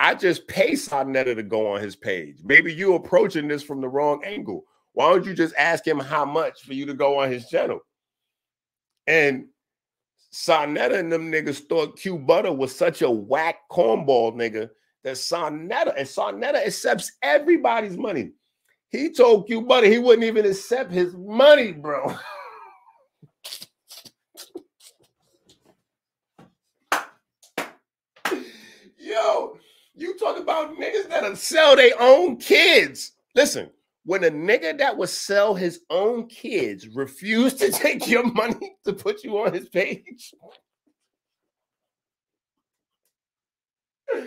I just pay Sa Neter to go on his page. Maybe you approaching this from the wrong angle. Why don't you just ask him how much for you to go on his channel? And Sa Neter and them niggas thought Q Butter was such a whack cornball nigga that Sa Neter and Sa Neter accepts everybody's money. He told Q Butter he wouldn't even accept his money, bro. *laughs* Yo, you talk about niggas that'll sell their own kids. Listen, when a nigga that would sell his own kids refused to *laughs* take your money to put you on his page. *laughs*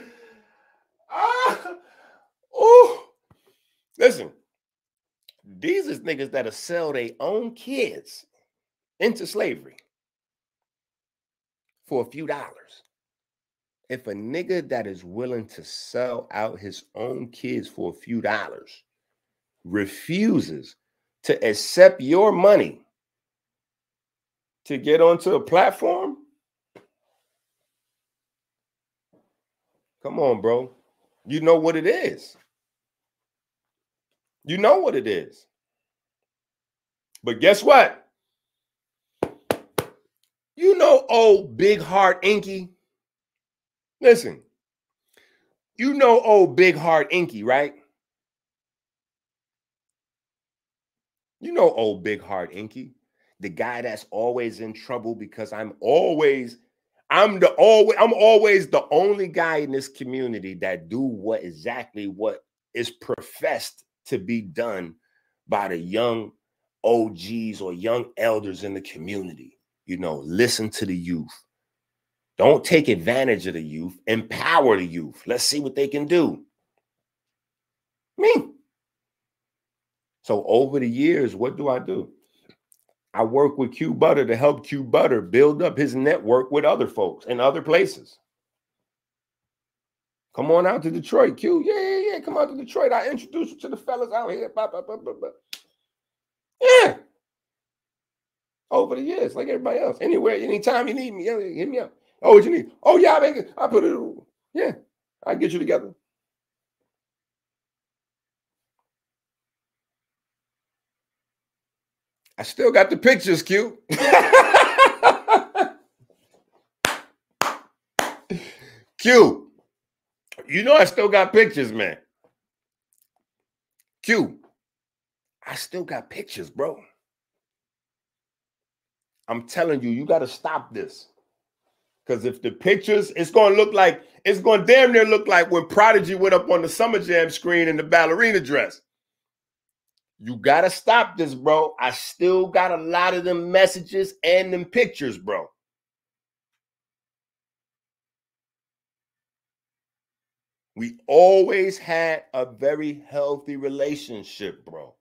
ah, oh, listen, these is niggas that'll sell their own kids into slavery for a few dollars if a nigga that is willing to sell out his own kids for a few dollars refuses to accept your money to get onto a platform? Come on, bro. You know what it is. You know what it is. But guess what? You know old Big Heart Enqi? Listen, you know old Big Heart Enqi, right? You know old Big Heart Enqi, the guy that's always in trouble because I'm always I'm the always I'm always the only guy in this community that do what exactly what is professed to be done by the young OGs or young elders in the community. You know, listen to the youth. Don't take advantage of the youth. Empower the youth. Let's see what they can do. Me. So over the years, what do I do? I work with Q Butter to help Q Butter build up his network with other folks in other places. Come on out to Detroit, Q. Yeah, yeah, yeah. Come out to Detroit. I introduce you to the fellas out here. Bah, yeah. Over the years, like everybody else. Anywhere, anytime you need me, yeah, hit me up. Oh, what you need? Oh, yeah, I make it. I put it. Yeah, I get you together. I still got the pictures, Q. *laughs* Q. You know I still got pictures, man. Q. I still got pictures, bro. I'm telling you, you got to stop this. Because if the pictures, it's going to look like, it's going to damn near look like when Prodigy went up on the Summer Jam screen in the ballerina dress. You got to stop this, bro. I still got a lot of them messages and them pictures, bro. We always had a very healthy relationship, bro.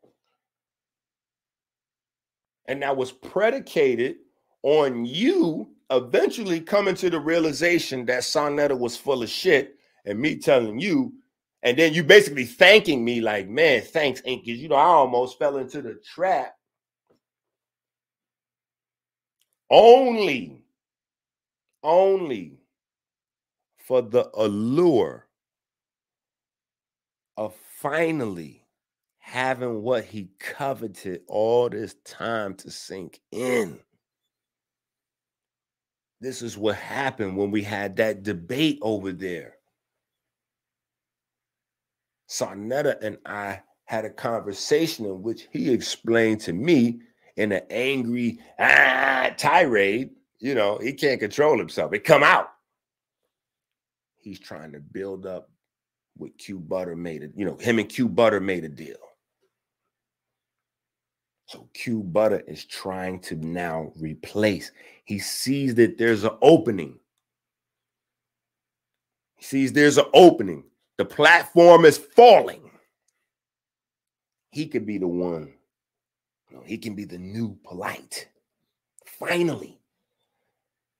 And that was predicated on you eventually coming to the realization that Sa Neter was full of shit and me telling you and then you basically thanking me like, man, thanks, Enqi. You know, I almost fell into the trap. Only, only for the allure of finally having what he coveted all this time to sink in. This is what happened when we had that debate over there. Sa Neter and I had a conversation in which he explained to me in an angry ah, tirade, you know, he can't control himself. It come out. He's trying to build up what Q Butter made it, you know, him and Q Butter made a deal. So Q Butter is trying to now replace. He sees that there's an opening. He sees there's an opening. The platform is falling. He could be the one. You know, he can be the new Polight. Finally,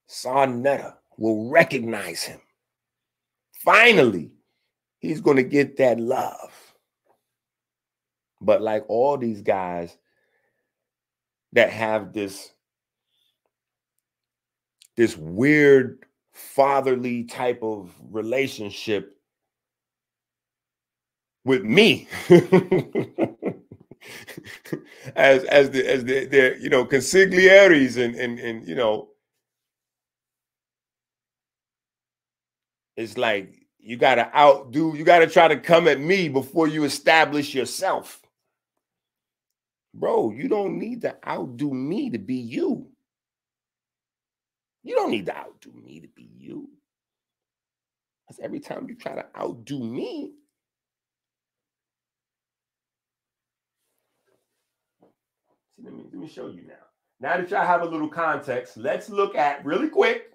Sa Neter will recognize him. Finally, he's going to get that love. But like all these guys that have this this weird fatherly type of relationship with me. *laughs* As as the as the, you know consiglieres and and and you know it's like you got to outdo you got to try to come at me before you establish yourself bro you don't need to outdo me to be you you don't need to outdo me to be you because every time you try to outdo me let me, let me show you now. Now that y'all have a little context, let's look at really quick.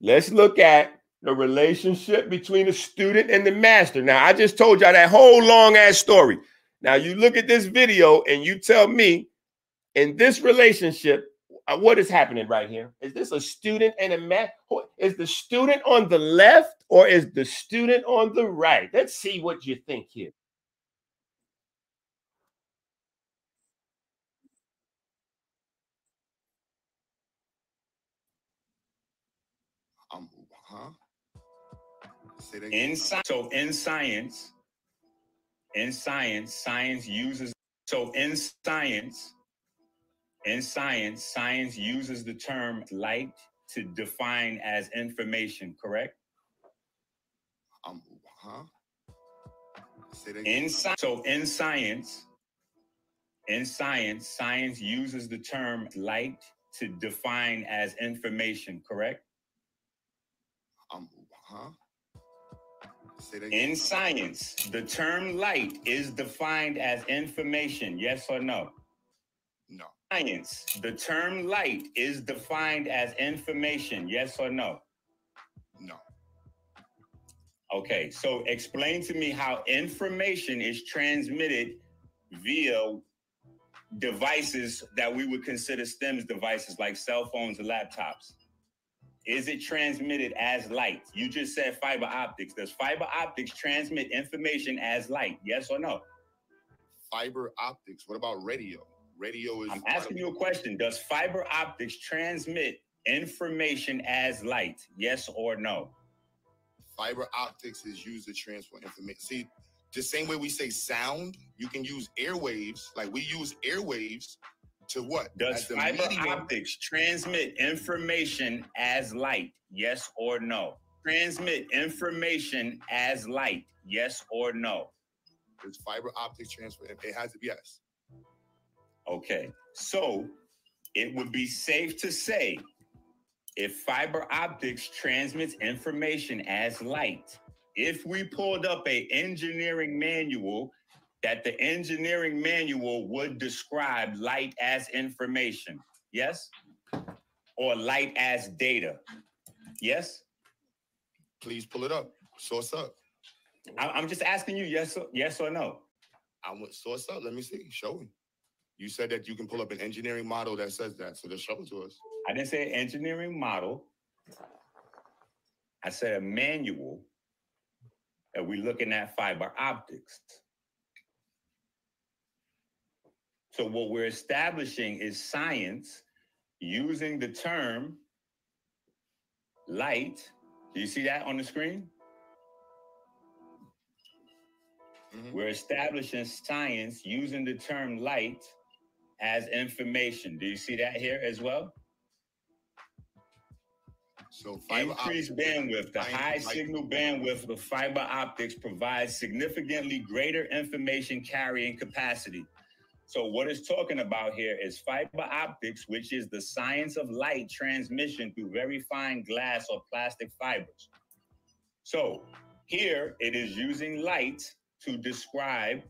Let's look at the relationship between the student and the master. Now, I just told y'all that whole long ass story. Now you look at this video and you tell me in this relationship, uh, what is happening right here? Is this a student and a math? Is the student on the left or is the student on the right? Let's see what you think here. Um, huh? Say that again. In, so in science, in science, science uses so in science, in science, science uses the term light to define as information, correct? Um, huh? In so in science, in science, science uses the term light to define as information, correct? Um, huh? In science, the term light is defined as information, yes or no? No. Science, the term light is defined as information, yes or no? No. Okay, so explain to me how information is transmitted via devices that we would consider STEMS devices like cell phones and laptops. Is it transmitted as light? You just said fiber optics. Does fiber optics transmit information as light? Yes or no? Fiber optics. What about radio? Radio is. I'm asking you a question. Does fiber optics transmit information as light? Yes or no? Fiber optics is used to transfer information. See, the same way we say sound, you can use airwaves. Like we use airwaves to what? Does fiber medium. optics transmit information as light? Yes or no? Transmit information as light? Yes or no? Does fiber optics transfer? It has to be yes. Okay. So it would be safe to say if fiber optics transmits information as light, if we pulled up a engineering manual that the engineering manual would describe light as information. Yes? Or light as data. Yes? Please pull it up. Source up. I'm just asking you yes or, yes or no. I want source up. Let me see. Show me. You said that you can pull up an engineering model that says that. So just show it to us. I didn't say engineering model. I said a manual that we're looking at fiber optics. So what we're establishing is science using the term light. Do you see that on the screen? Mm-hmm. We're establishing science using the term light as information. Do you see that here as well? So fiber. increased bandwidth, the high signal bandwidth of fiber optics provides significantly greater information carrying capacity so what it's talking about here is fiber optics, which is the science of light transmission through very fine glass or plastic fibers. So here it is using light to describe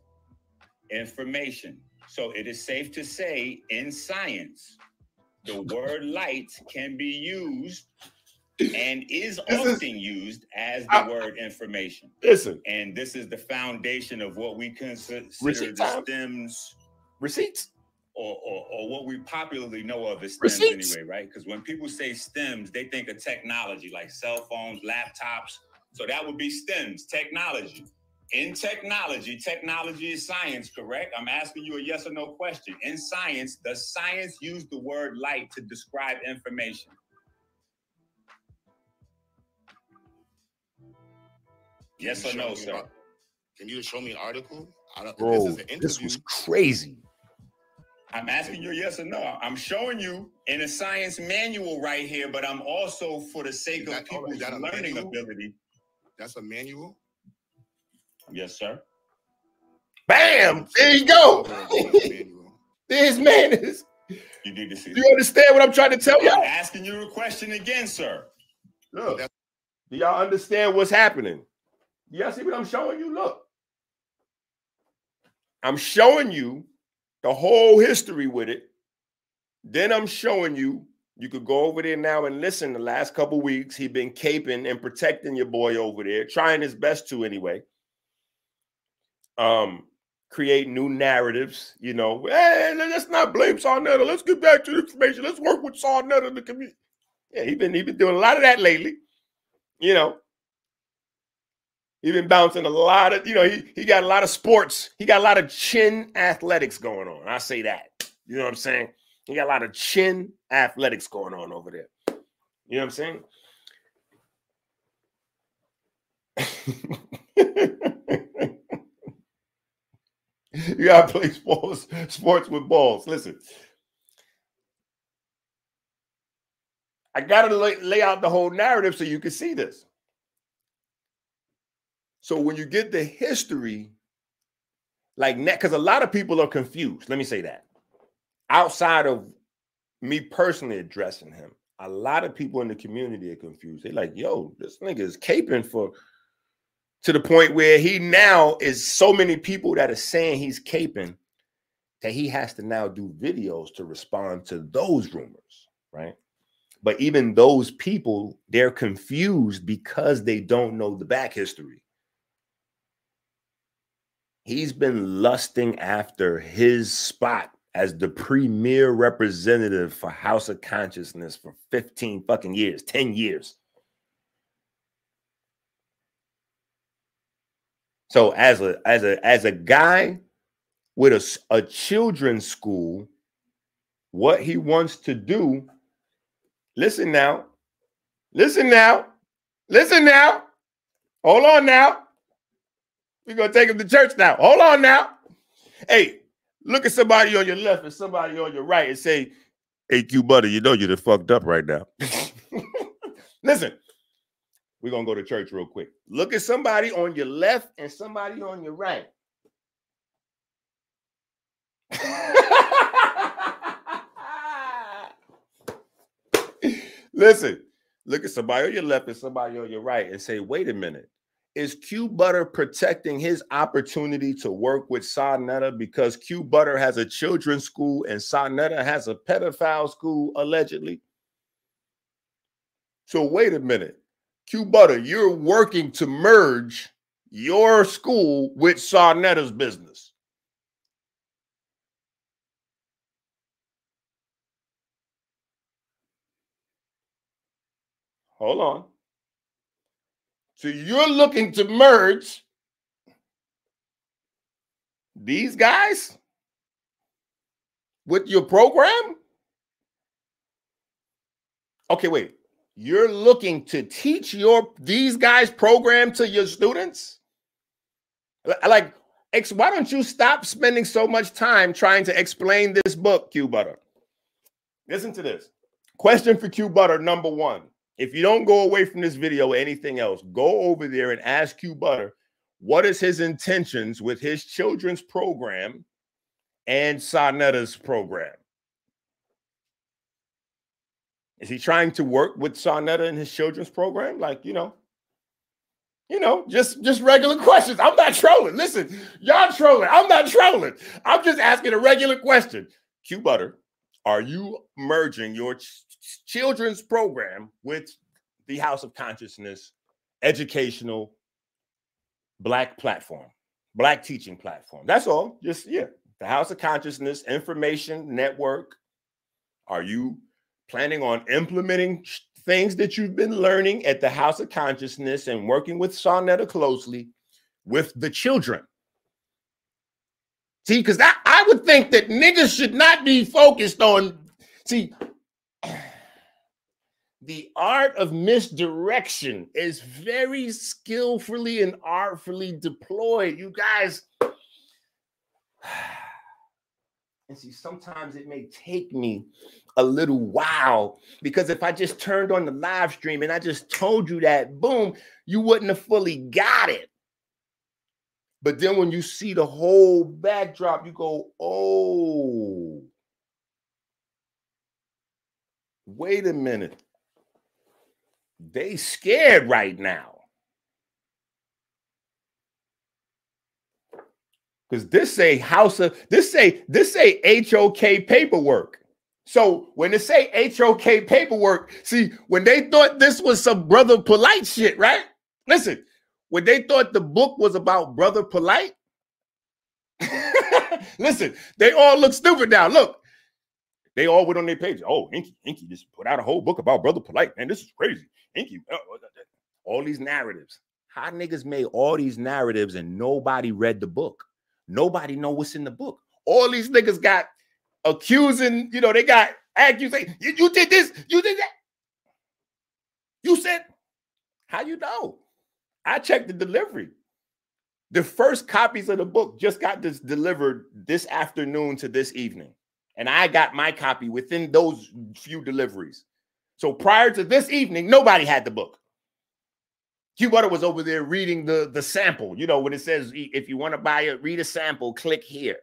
information. So it is safe to say in science, the word light can be used and is this often is, used as the I, word information. Listen. And this is the foundation of what we consider the STEMS receipts. Or, or, or, what we popularly know of as STEMs receipts. anyway, right? Because when people say STEMs, they think of technology like cell phones, laptops. So that would be STEMs, technology. In technology, technology is science, correct? I'm asking you a yes or no question. In science, does science use the word light to describe information? Yes or no, sir? Can you show me an article? Bro, this, this was crazy. I'm asking you yes or no. I'm showing you in a science manual right here, but I'm also for the sake that, of people's learning manual? ability. That's a manual? Yes, sir. Bam! There you go. *laughs* this man is. You need to see. Do you understand what I'm trying to tell you? I'm asking you a question again, sir. Look, do y'all understand what's happening? Y'all see what I'm showing you? Look. I'm showing you the whole history with it. Then I'm showing you. You could go over there now and listen. The last couple weeks, he been caping and protecting your boy over there, trying his best to anyway. Um, create new narratives. You know, hey, let's not blame Sa Neter. Let's get back to the information. Let's work with Sa Neter the community. Yeah, he been he been doing a lot of that lately. You know, he been bouncing a lot of, you know, he, he got a lot of sports. He got a lot of chin athletics going on. I say that. You know what I'm saying? He got a lot of chin athletics going on over there. You know what I'm saying? *laughs* you gotta play sports sports with balls. Listen, I gotta lay, lay out the whole narrative so you can see this. So when you get the history, like because a lot of people are confused. Let me say that. Outside of me personally addressing him, a lot of people in the community are confused. They're like, yo, this nigga is caping for to the point where he now is so many people that are saying he's caping that he has to now do videos to respond to those rumors, right? But even those people, they're confused because they don't know the back history. He's been lusting after his spot as the premier representative for House of Consciousness for 15 fucking years, 10 years. So as a as a as a guy with a, a children's school, what he wants to do, listen now, listen now, listen now, hold on now. We're gonna take him to church now. Hold on now. Hey, Look at somebody on your left and somebody on your right and say, Hey, Q Butter, you know you're the fucked up right now. *laughs* Listen, we're gonna go to church real quick. Look at somebody on your left and somebody on your right. *laughs* Listen, look at somebody on your left and somebody on your right and say, wait a minute is Q Butter protecting his opportunity to work with Sa Neter because Q Butter has a children's school and Sa Neter has a pedophile school allegedly? So wait a minute. Q Butter, you're working to merge your school with Sa Neter's business. Hold on. So you're looking to merge these guys with your program? Okay, wait. You're looking to teach your these guys program to your students? Like, why don't you stop spending so much time trying to explain this book, Q Butter? Listen to this. Question for Q Butter number one. If you don't go away from this video or anything else, go over there and ask Q Butter what is his intentions with his children's program and Sa Neter's program. Is he trying to work with Sa Neter in his children's program? Like, you know, you know, just just regular questions. I'm not trolling. Listen, y'all trolling. I'm not trolling. I'm just asking a regular question. Q Butter, are you merging your ch- children's program with the House of Consciousness educational black platform, black teaching platform? That's all. Just, yeah, the House of Consciousness Information Network. Are you planning on implementing things that you've been learning at the House of Consciousness and working with Sa Neter closely with the children? See, because I, I would think that niggas should not be focused on. See, the art of misdirection is very skillfully and artfully deployed. You guys, *sighs* and see, sometimes it may take me a little while because if I just turned on the live stream and I just told you that, boom, you wouldn't have fully got it. But then when you see the whole backdrop, you go, oh, wait a minute. They scared right now. Because this say house of this say this say HOK paperwork. So when they say HOK paperwork, see, when they thought this was some brother Polight shit, right? Listen, when they thought the book was about Brother Polight. *laughs* Listen, they all look stupid now. Look, they all went on their page. Oh, Enqi, Enqi just put out a whole book about Brother Polight. Man, this is crazy. Enqi, uh, uh, uh, all these narratives. How niggas made all these narratives and nobody read the book. Nobody know what's in the book. All these niggas got accusing, you know, they got accusation. You, you did this, you did that. You said, how you know? I checked the delivery. The first copies of the book just got this delivered this afternoon to this evening. And I got my copy within those few deliveries. So prior to this evening, nobody had the book. Q Butter was over there reading the, the sample. You know, when it says if you want to buy it, read a sample, click here.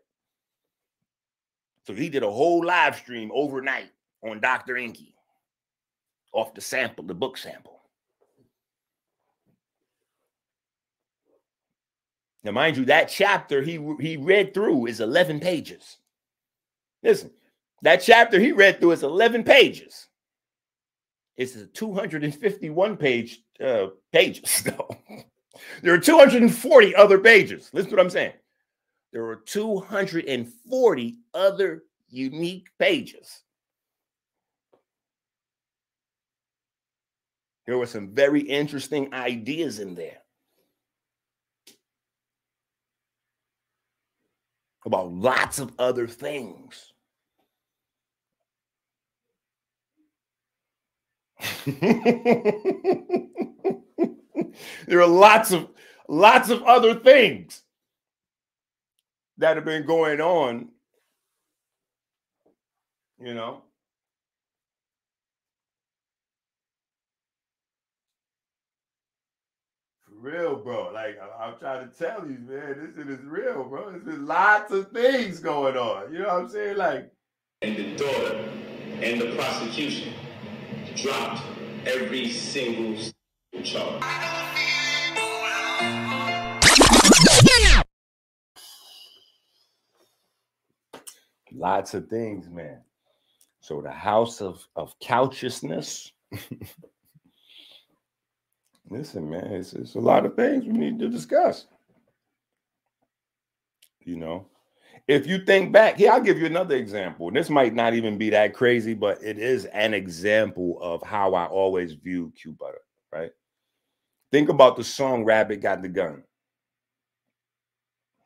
So he did a whole live stream overnight on Dr. Enqi off the sample, the book sample. Now, mind you, that chapter he he read through is 11 pages. Listen, that chapter he read through is 11 pages. It's a 251 page uh, pages, *laughs* though. there are 240 other pages. Listen to what I'm saying. There are 240 other unique pages. There were some very interesting ideas in there. about lots of other things. *laughs* there are lots of lots of other things that have been going on you know real, bro. Like I, am trying to tell you, man, this shit is real, bro. There's lots of things going on. You know what I'm saying? Like, and the daughter and the prosecution dropped every single charge. Lots of things, man. So the house of of couchiousness. *laughs* Listen, man, it's, it's a lot of things we need to discuss. You know, if you think back, here, I'll give you another example. This might not even be that crazy, but it is an example of how I always view Q Butter, right? Think about the song Rabbit Got the Gun.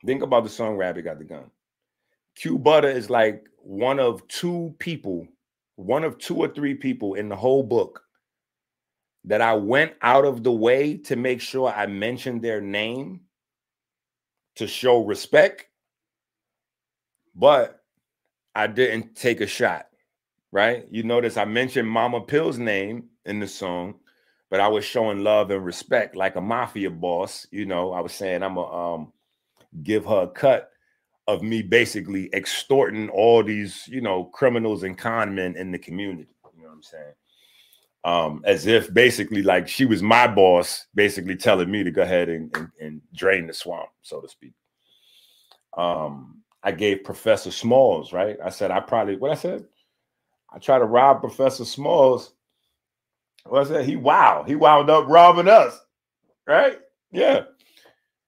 Think about the song Rabbit Got the Gun. Q Butter is like one of two people, one of two or three people in the whole book that I went out of the way to make sure I mentioned their name to show respect, but I didn't take a shot, right? You notice I mentioned Mama Pill's name in the song, but I was showing love and respect like a mafia boss. You know, I was saying I'm gonna um, give her a cut of me basically extorting all these, you know, criminals and con men in the community. You know what I'm saying? um, as if basically like she was my boss, basically telling me to go ahead and, and, and drain the swamp, so to speak. Um, I gave Professor Smalls, right? I said I probably what I said. I tried to rob Professor Smalls. What I said, he wow, he wound up robbing us, right? Yeah.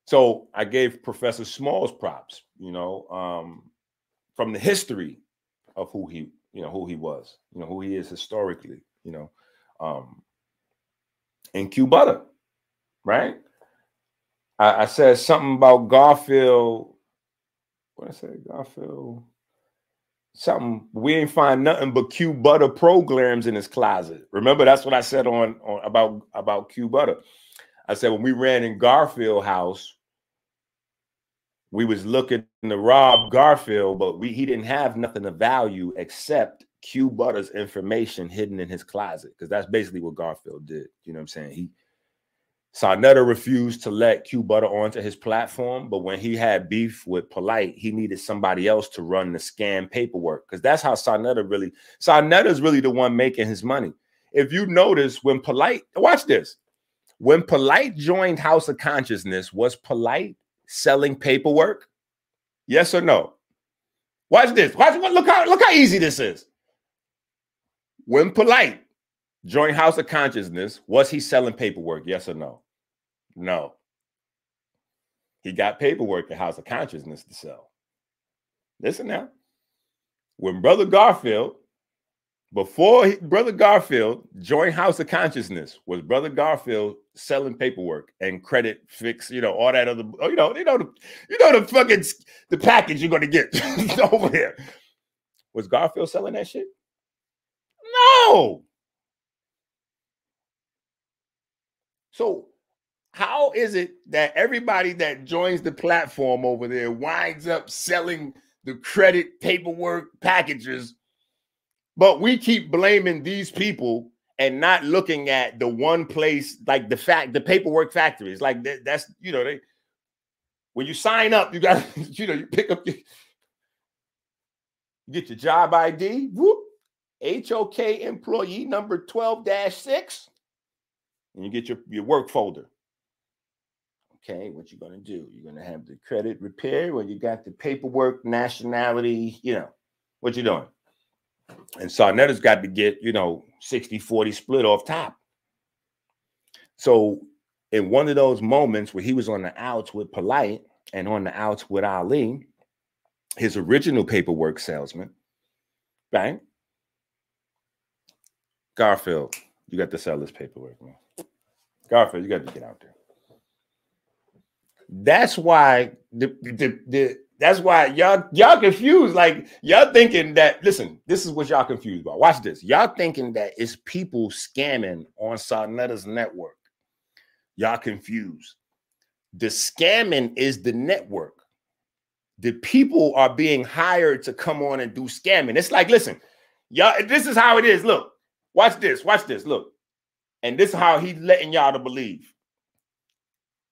So I gave Professor Smalls props, you know, um, from the history of who he, you know, who he was, you know, who he is historically, you know um, in Q Butter, right? I, I, said something about Garfield. What I say, Garfield? Something we ain't find nothing but Q Butter programs in his closet. Remember, that's what I said on, on about about Q Butter. I said when we ran in Garfield house, we was looking to rob Garfield, but we he didn't have nothing of value except Q Butter's information hidden in his closet because that's basically what Garfield did. You know what I'm saying? He Sa Neter refused to let Q Butter onto his platform, but when he had beef with Polight, he needed somebody else to run the scam paperwork because that's how Sa Neter really. Sa Neter is really the one making his money. If you notice, when Polight, watch this. When Polight joined House of Consciousness, was Polight selling paperwork? Yes or no? Watch this. Watch. what Look how look how easy this is. When Polight, joint house of consciousness, was he selling paperwork? Yes or no? No. He got paperwork at House of Consciousness to sell. Listen now. When Brother Garfield, before he, Brother Garfield joined House of Consciousness, was Brother Garfield selling paperwork and credit fix, you know, all that other, oh, you know, you know, the, you know, the fucking the package you're gonna get *laughs* over here. Was Garfield selling that shit? No. So how is it that everybody that joins the platform over there winds up selling the credit paperwork packages, but we keep blaming these people and not looking at the one place like the fact the paperwork factories? Like that, that's you know they when you sign up you got *laughs* you know you pick up your you get your job id whoop hok employee number 12-6 and you get your, your work folder Okay, what you're gonna do? You're gonna have the credit repair when you got the paperwork, nationality, you know, what you doing? And Sa Neter's got to get, you know, 60 40 split off top. So, in one of those moments where he was on the outs with Polight and on the outs with Ali, his original paperwork salesman, right? Garfield, you got to sell this paperwork, man. Garfield, you got to get out there. That's why the, the, the that's why y'all y'all confused. Like y'all thinking that listen, this is what y'all confused about. Watch this. Y'all thinking that it's people scamming on Sa Neter's network. Y'all confused. The scamming is the network. The people are being hired to come on and do scamming. It's like, listen, y'all, this is how it is. Look, watch this, watch this. Look, and this is how he's letting y'all to believe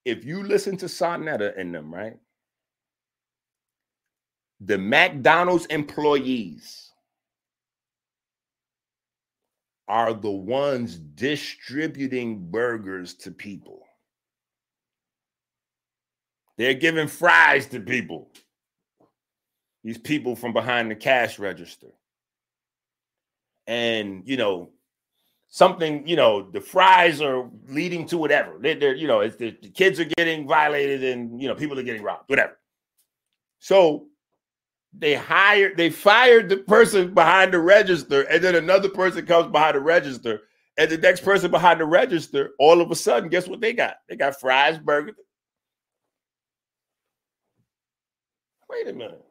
if you listen to Sa Neter and them, right? The McDonald's employees are the ones distributing burgers to people. They're giving fries to people. These people from behind the cash register. And, you know, something, you know, the fries are leading to whatever. They're, they're you know, it's the, the, kids are getting violated and you know, people are getting robbed, whatever. So they hired, they fired the person behind the register, and then another person comes behind the register, and the next person behind the register, all of a sudden, guess what they got? They got fries, burger. Wait a minute.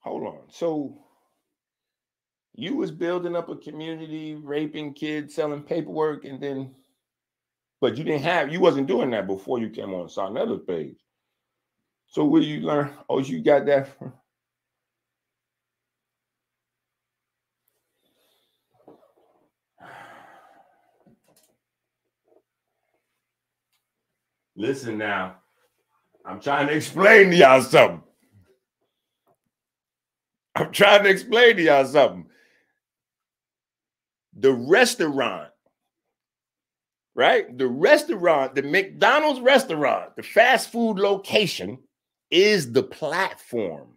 Hold on. So you was building up a community, raping kids, selling paperwork, and then, but you didn't have, you wasn't doing that before you came on saw another page. So where you learn? Oh, you got that from? Listen now, I'm trying to explain to y'all something. I'm trying to explain to y'all something the restaurant, right? The restaurant, the McDonald's restaurant, the fast food location is the platform.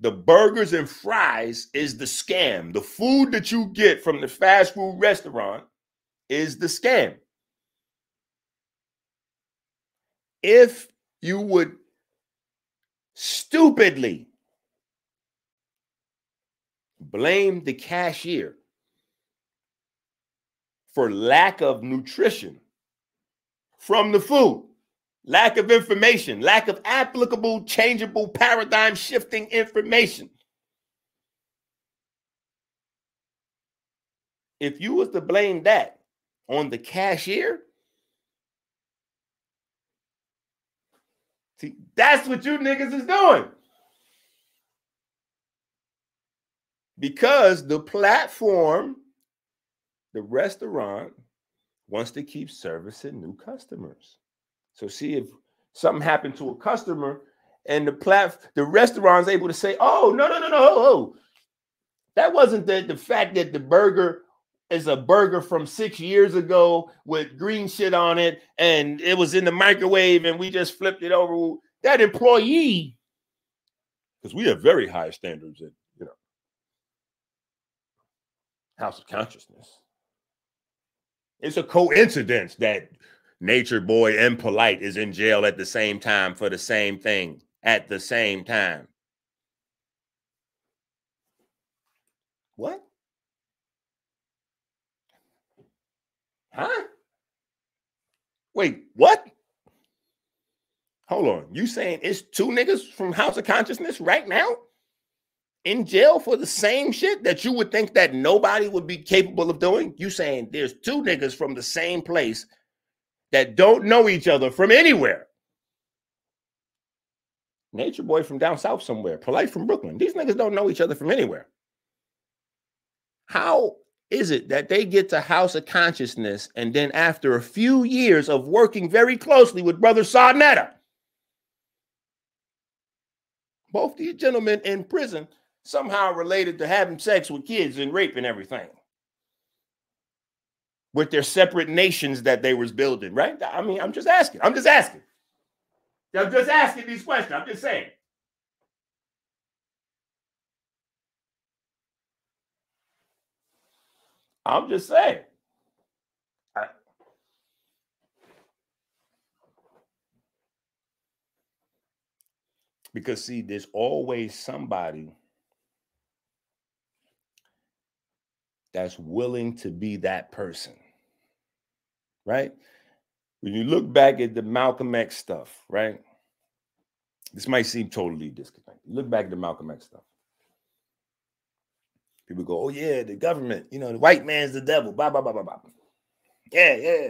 The burgers and fries is the scam. The food that you get from the fast food restaurant is the scam. If you would stupidly blame the cashier for lack of nutrition from the food, lack of information, lack of applicable, changeable, paradigm shifting information. If you was to blame that on the cashier, see, that's what you niggas is doing. Because the platform the restaurant wants to keep servicing new customers. So see if something happened to a customer and the plat the restaurant's able to say, oh no, no, no, no, oh, oh. That wasn't the, the fact that the burger is a burger from six years ago with green shit on it, and it was in the microwave, and we just flipped it over. That employee, because we have very high standards at you know House of Consciousness. It's a coincidence that Nature Boy and Polight is in jail at the same time for the same thing at the same time. What? Huh? Wait, what? Hold on. You saying it's two niggas from House of Consciousness right now? In jail for the same shit that you would think that nobody would be capable of doing? You saying there's two niggas from the same place that don't know each other from anywhere. Nature Boy from down south somewhere, Polight from Brooklyn. These niggas don't know each other from anywhere. How is it that they get to House of Consciousness and then after a few years of working very closely with Brother Sa Neter, both these gentlemen in prison somehow related to having sex with kids and rape and everything with their separate nations that they was building, right? I mean, I'm just asking. I'm just asking. I'm just asking these questions. I'm just saying. I'm just saying. because see, there's always somebody that's willing to be that person. Right? When you look back at the Malcolm X stuff, right? This might seem totally disconnected. Look back at the Malcolm X stuff. People go, oh yeah, the government, you know, the white man's the devil, blah, blah, blah, blah, blah. Yeah, yeah.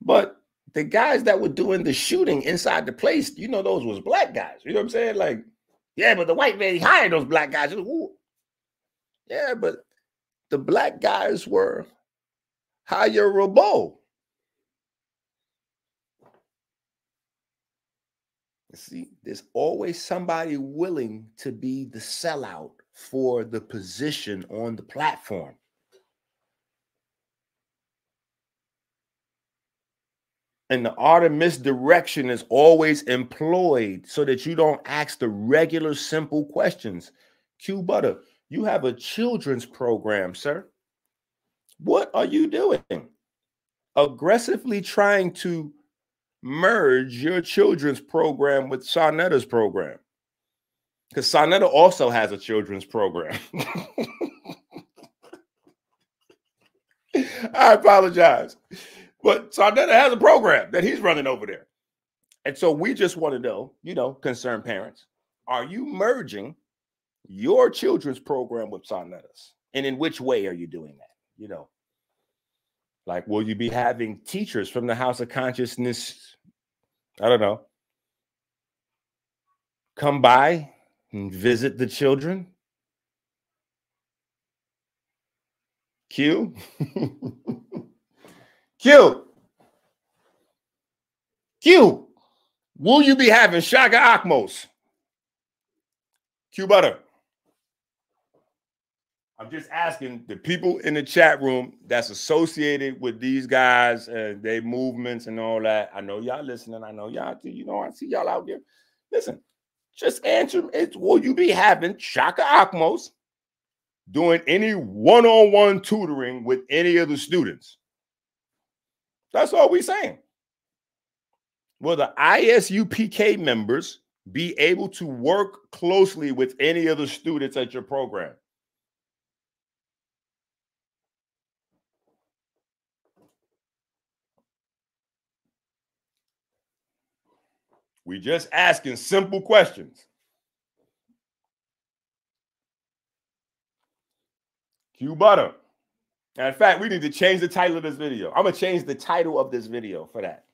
But the guys that were doing the shooting inside the place, you know, those was black guys. You know what I'm saying? Like, yeah, but the white man he hired those black guys. Ooh. Yeah, but the black guys were hireable. See, there's always somebody willing to be the sellout for the position on the platform. And the art of misdirection is always employed so that you don't ask the regular simple questions. Q Butter, you have a children's program, sir. What are you doing? Aggressively trying to merge your children's program with Sa Neter's program. Because Sa Neter also has a children's program. *laughs* I apologize. But Sa Neter has a program that he's running over there. And so we just want to know, you know, concerned parents, are you merging your children's program with Neter's? And in which way are you doing that? You know, like, will you be having teachers from the House of Consciousness? I don't know. Come by and visit the children? Q? *laughs* Q. Q. Will you be having Shaka Akmos? Q Butter. I'm just asking the people in the chat room that's associated with these guys and their movements and all that. I know y'all listening. I know y'all, you know, I see y'all out there. Listen, just answer it. Will you be having Shaka Akmos doing any one on one tutoring with any of the students? That's all we're saying. Will the ISUPK members be able to work closely with any of the students at your program? We just asking simple questions. Q Butter. In fact, we need to change the title of this video. I'm to change the title of this video for that.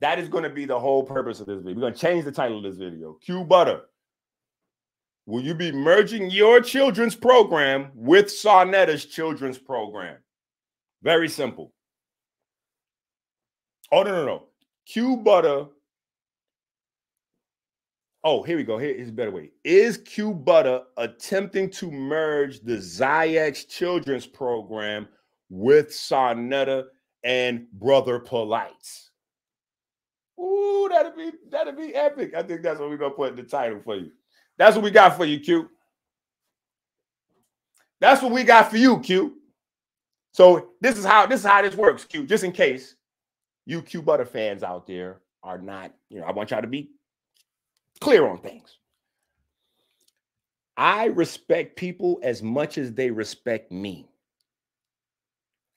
That is to be the whole purpose of this video. We're to change the title of this video. Q Butter. Will you be merging your children's program with Sa Neter's children's program? Very simple. Oh, no, no, no. Q Butter Oh, here we go. Here is a better way. Is Q Butter attempting to merge the XYAYX Children's Program with Sa Neter and Brother Polight? Ooh, that'd be that'd be epic. I think that's what we're gonna put in the title for you. That's what we got for you, Q. That's what we got for you, Q. So this is how this is how this works, Q. Just in case you Q Butter fans out there are not, you know, I want y'all to be clear on things. I respect people as much as they respect me.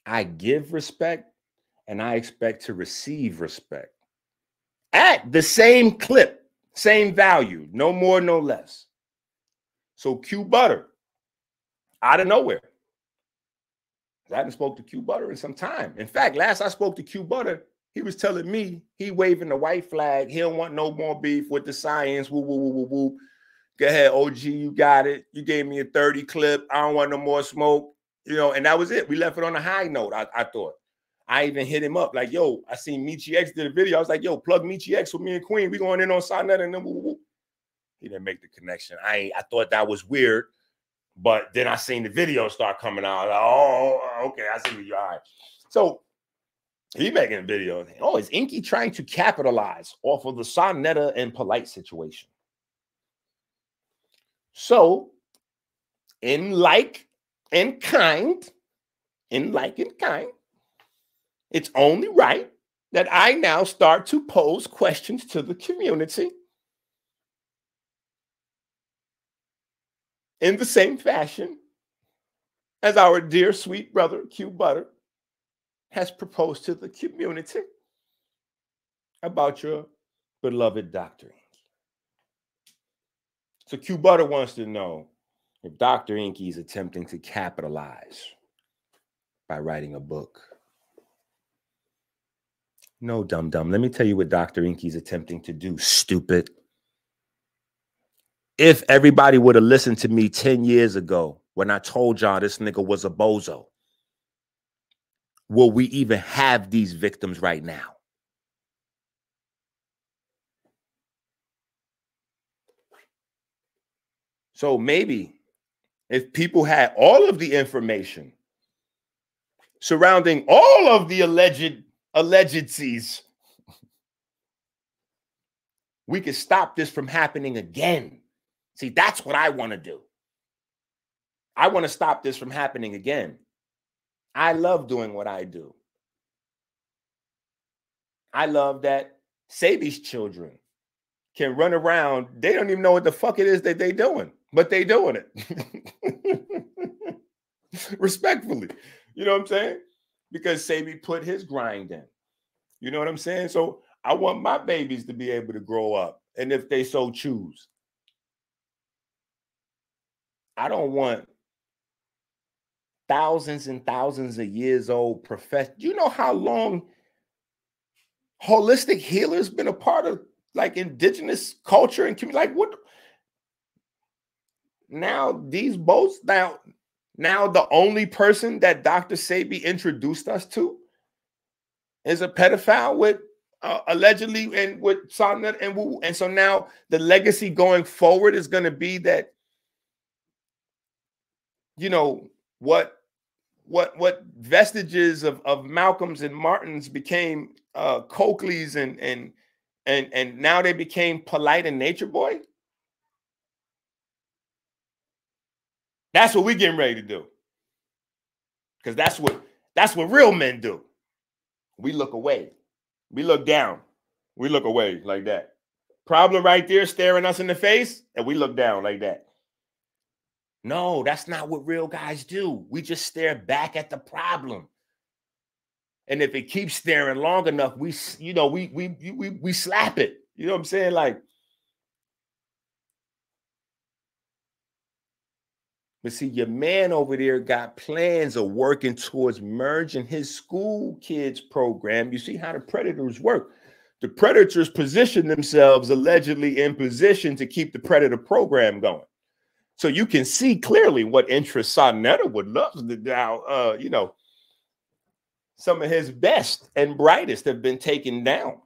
I give respect and I expect to receive respect at the same clip, same value, no more, no less. So Q Butter, out of nowhere. I haven't spoke to Q Butter in some time. In fact, last I spoke to Q Butter, he was telling me he waving the white flag. He don't want no more beef with the science. Woo, woo, woo, woo, woo. Go ahead, OG, you got it. You gave me a 30 clip. I don't want no more smoke. You know, and that was it. We left it on a high note, I, I thought. I even hit him up like, yo, I seen Meechie X did a video. I was like, yo, plug Meechie X with me and Queen. We going in on Sa Neter and then woo, woo. he didn't make the connection. I I thought that was weird, but then I seen the video start coming out. Like, oh, oh, okay, I see you. All right. So he making a video. Oh, is Enqi trying to capitalize off of the Sa Neter and Polight situation? So, in like and kind, in like and kind, it's only right that I now start to pose questions to the community in the same fashion as our dear sweet brother Q Butter has proposed to the community about your beloved Dr. So Q Butter wants to know if Dr. Enqi is attempting to capitalize by writing a book. No, dum dum. Let me tell you what Dr. Enqi is attempting to do, stupid. If everybody would have listened to me 10 years ago when I told y'all this nigga was a bozo, will we even have these victims right now? So maybe if people had all of the information surrounding all of the alleged allegedcies, we could stop this from happening again. See, that's what I want to do. I want to stop this from happening again. I love doing what I do. I love that Sebi's children can run around. They don't even know what the fuck it is that they doing, but they doing it. *laughs* Respectfully. You know what I'm saying? Because Sebi put his grind in. You know what I'm saying? So I want my babies to be able to grow up. And if they so choose, I don't want thousands and thousands of years old profession. You know how long holistic healers been a part of like indigenous culture and community? Like what? Now these boats now now the only person that Dr. Sebi introduced us to is a pedophile with uh, allegedly and with Sa Neter and Wu. And so now the legacy going forward is going to be that you know what what what vestiges of of Malcolm's and Martin's became uh Coakley's and and and and now they became Polight and nature boy. That's what we're getting ready to do. Because that's what that's what real men do. We look away. We look down. We look away like that. Problem right there staring us in the face, and we look down like that. No, that's not what real guys do. We just stare back at the problem. And if it keeps staring long enough, we you know, we we we we slap it. You know what I'm saying? Like But see, your man over there got plans of working towards merging his school kids program. You see how the predators work. The predators position themselves allegedly in position to keep the predator program going. So you can see clearly what interest Sa Neter would love to now. Uh, you know, some of his best and brightest have been taken down.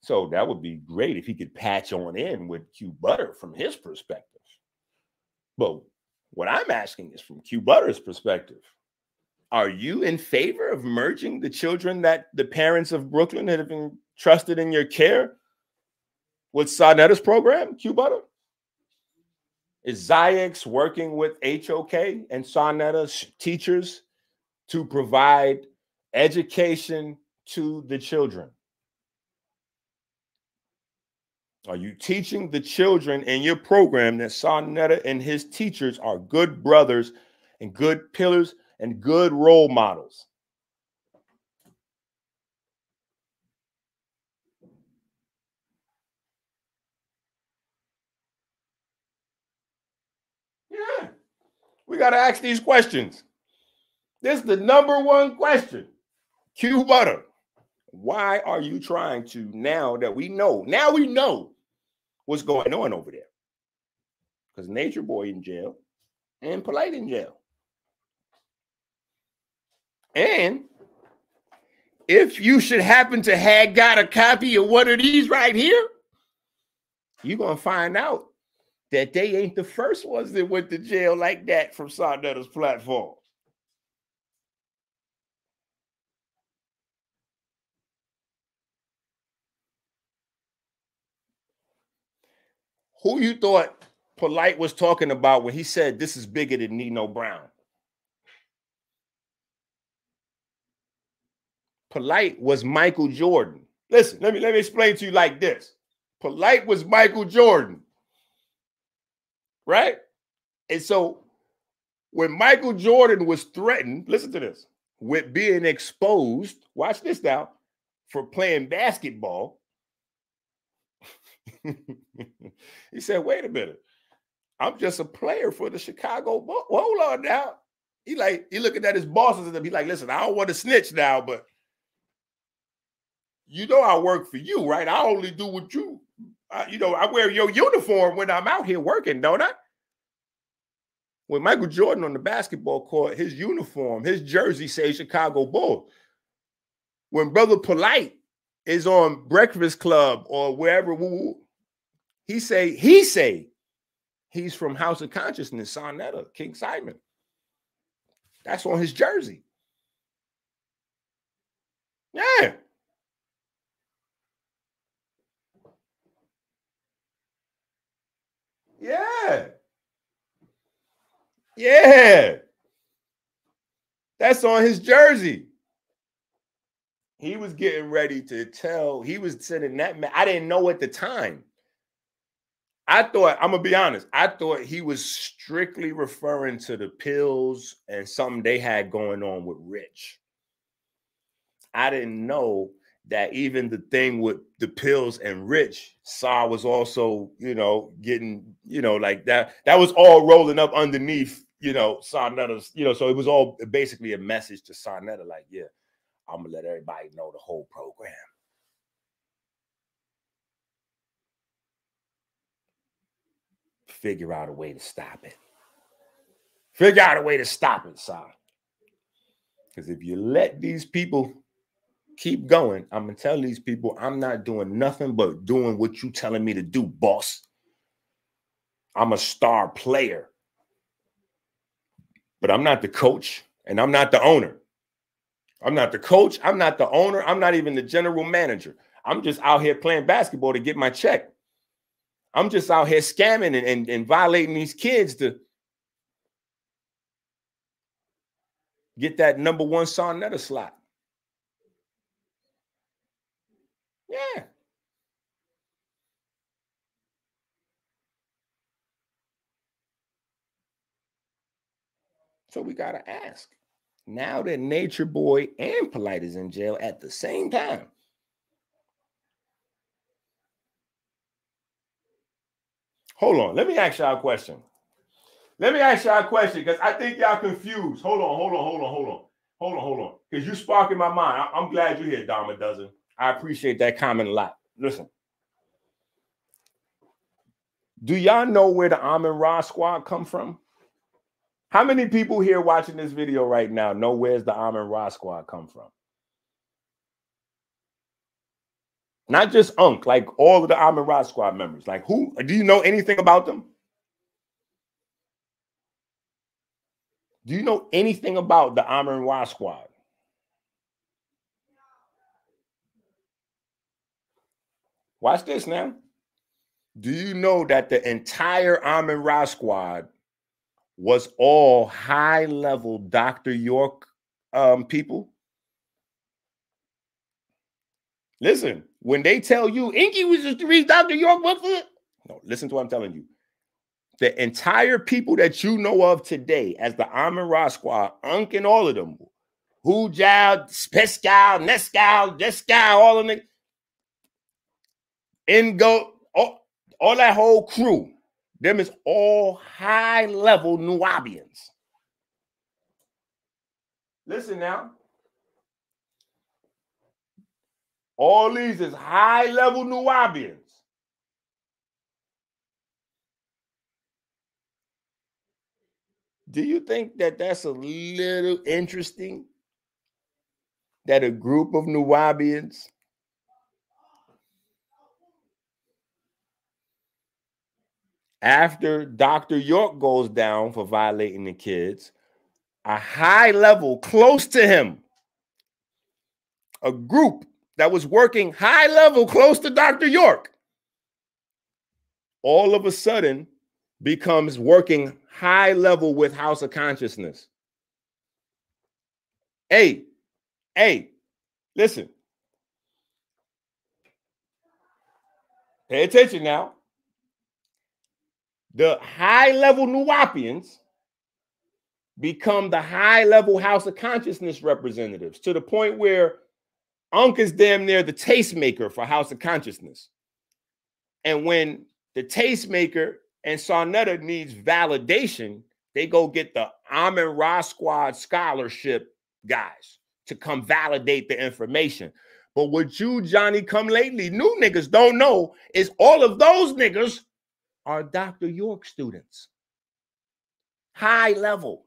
So that would be great if he could patch on in with Q Butter from his perspective. But what I'm asking is from Q Butter's perspective. Are you in favor of merging the children that the parents of Brooklyn have been trusted in your care with Sa Neter's program, Q Butter? Is XYAYX working with HOK and Sa Neter's teachers to provide education to the children? Are you teaching the children in your program that Sa Neter and his teachers are good brothers and good pillars and good role models? Yeah. We got to ask these questions. This is the number one question. Q Butter. Why are you trying to now that we know, now we know what's going on over there? Because Nature Boy in jail and Polight in jail. And if you should happen to have got a copy of one of these right here, you're gonna find out that they ain't the first ones that went to jail like that from Sa platform. Who you thought Polight was talking about when he said this is bigger than Nino Brown? Polight was Michael Jordan. Listen, let me let me explain to you like this. Polight was Michael Jordan. Right? And so when Michael Jordan was threatened, listen to this, with being exposed, watch this now, for playing basketball, *laughs* he said, wait a minute. I'm just a player for the Chicago Bulls. Hold on now. He like, he looking at his bosses and he like, listen, I don't want to snitch now, but you know I work for you, right? I only do what you, uh, you know, I wear your uniform when I'm out here working, don't I? When Michael Jordan on the basketball court, his uniform, his jersey says Chicago Bull. When Brother Polight is on Breakfast Club or wherever, he say he say he's from House of Consciousness, Sa Neter, King Simon. That's on his jersey. Yeah. Yeah. Yeah. That's on his jersey. He was getting ready to tell, he was sending that man. I didn't know at the time. I thought, I'm gonna be honest, I thought he was strictly referring to the pills and something they had going on with Rich. I didn't know that even the thing with the pills and Rich, Sa was also, you know, getting, you know, like that. That was all rolling up underneath, you know, Sa Neter's, you know, so it was all basically a message to Sa Neter, like, yeah, I'm gonna let everybody know the whole program. Figure out a way to stop it. Figure out a way to stop it, Sa. Because if you let these people keep going. I'm gonna tell these people I'm not doing nothing but doing what you telling me to do, boss. I'm a star player, but I'm not the coach and I'm not the owner. I'm not the coach. I'm not the owner. I'm not even the general manager. I'm just out here playing basketball to get my check. I'm just out here scamming and, and, and violating these kids to get that number one Sa Neter slot. Yeah. So we got to ask. Now that Nature Boy and Polight is in jail at the same time. Hold on. Let me ask y'all a question. Let me ask y'all a question because I think y'all confused. Hold on, hold on, hold on, hold on. Hold on, hold on. Because you sparking my mind. I- am glad you're here, Dama Dozen. I appreciate that comment a lot. Listen. Do y'all know where the Amin Ra squad come from? How many people here watching this video right now know where's the Amin Ra squad come from? Not just Unk, like all of the Amin Ra squad members. Like who do you know anything about them? Do you know anything about the Amin Ra squad? Watch this now. Do you know that the entire Amin Ra squad was all high level Dr. York um, people? Listen, when they tell you Enqi was just to read Dr. York book it, no, listen to what I'm telling you. The entire people that you know of today as the Amin Ra squad, Unk and all of them, Hu Jao, Pescal, Nescal, Descal, all of them, and go all, all that whole crew, them is all high level Nuwaubians. Listen now. All these is high level Nuwaubians. Do you think that that's a little interesting? That a group of Nuwaubians after Dr. York goes down for violating the kids, a high level close to him, a group that was working high level close to Dr. York, all of a sudden becomes working high level with House of Consciousness. Hey, hey, listen. Pay attention now the high level Nuwaubians become the high level House of Consciousness representatives to the point where Unc is damn near the tastemaker for House of Consciousness. And when the tastemaker and Sa Neter needs validation, they go get the Amin Ra Squad scholarship guys to come validate the information. But what you, Johnny, come lately, new niggas don't know is all of those niggas are Dr. York students. High level.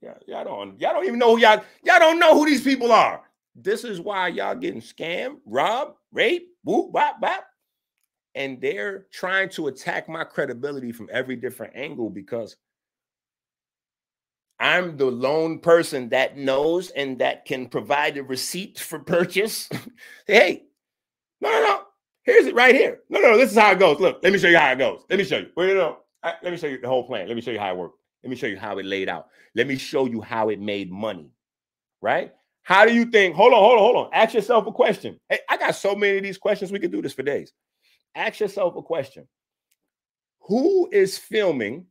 Yeah, y'all don't y'all don't even know who y'all y'all don't know who these people are. This is why y'all getting scammed, robbed, raped, whoop, bop, bop. And they're trying to attack my credibility from every different angle because I'm the lone person that knows and that can provide a receipt for purchase. *laughs* hey, no, no, no. Here's it right here. No, no, this is how it goes. Look, let me show you how it goes. Let me show you. Wait, no, no. let me show you the whole plan. Let me show you how it worked. Let me show you how it laid out. Let me show you how it made money. Right? How do you think? Hold on, hold on, hold on. Ask yourself a question. Hey, I got so many of these questions. We could do this for days. Ask yourself a question. Who is filming?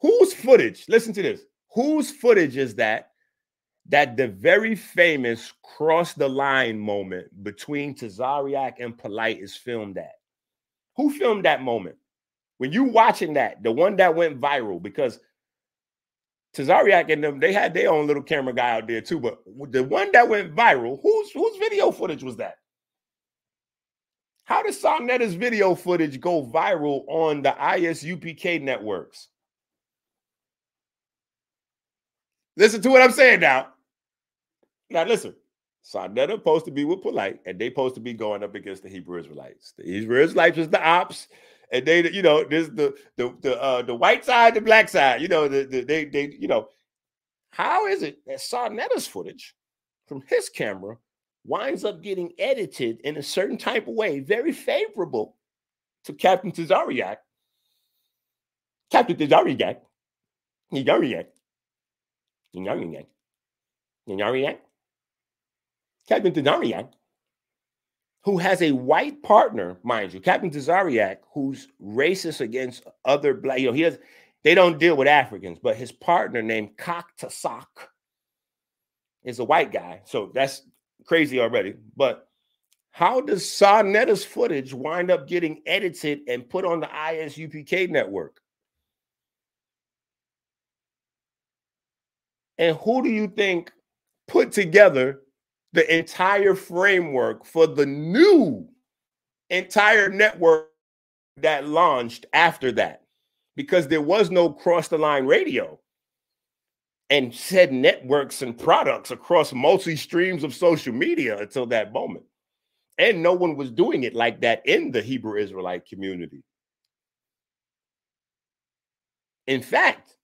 Whose footage? Listen to this. Whose footage is that that the very famous cross the line moment between Tazariak and Polight is filmed at. Who filmed that moment? When you watching that, the one that went viral, because Tazariak and them, they had their own little camera guy out there too. But the one that went viral, whose whose video footage was that? How does Sa Neter's video footage go viral on the ISUPK networks? Listen to what I'm saying now. Now listen, Sa Neter supposed to be with Polight, and they supposed to be going up against the Hebrew Israelites. The Hebrew Israelites is the ops, and they, you know, there's the the the uh, the white side, the black side. You know, the, the they they you know, how is it that Sa Neter's footage from his camera winds up getting edited in a certain type of way, very favorable to Captain Tazariak. Captain Tazariak, Tazariak, Tazariak, Tazariak. Captain Tazariak, who has a white partner, mind you, Captain Tazariak, who's racist against other black, you know, he has, they don't deal with Africans, but his partner named Kaktasak is a white guy. So that's crazy already. But how does Sa Neter's footage wind up getting edited and put on the ISUPK network? And who do you think put together the entire framework for the new entire network that launched after that because there was no cross the line radio and said networks and products across multi streams of social media until that moment. And no one was doing it like that in the Hebrew Israelite community. In fact,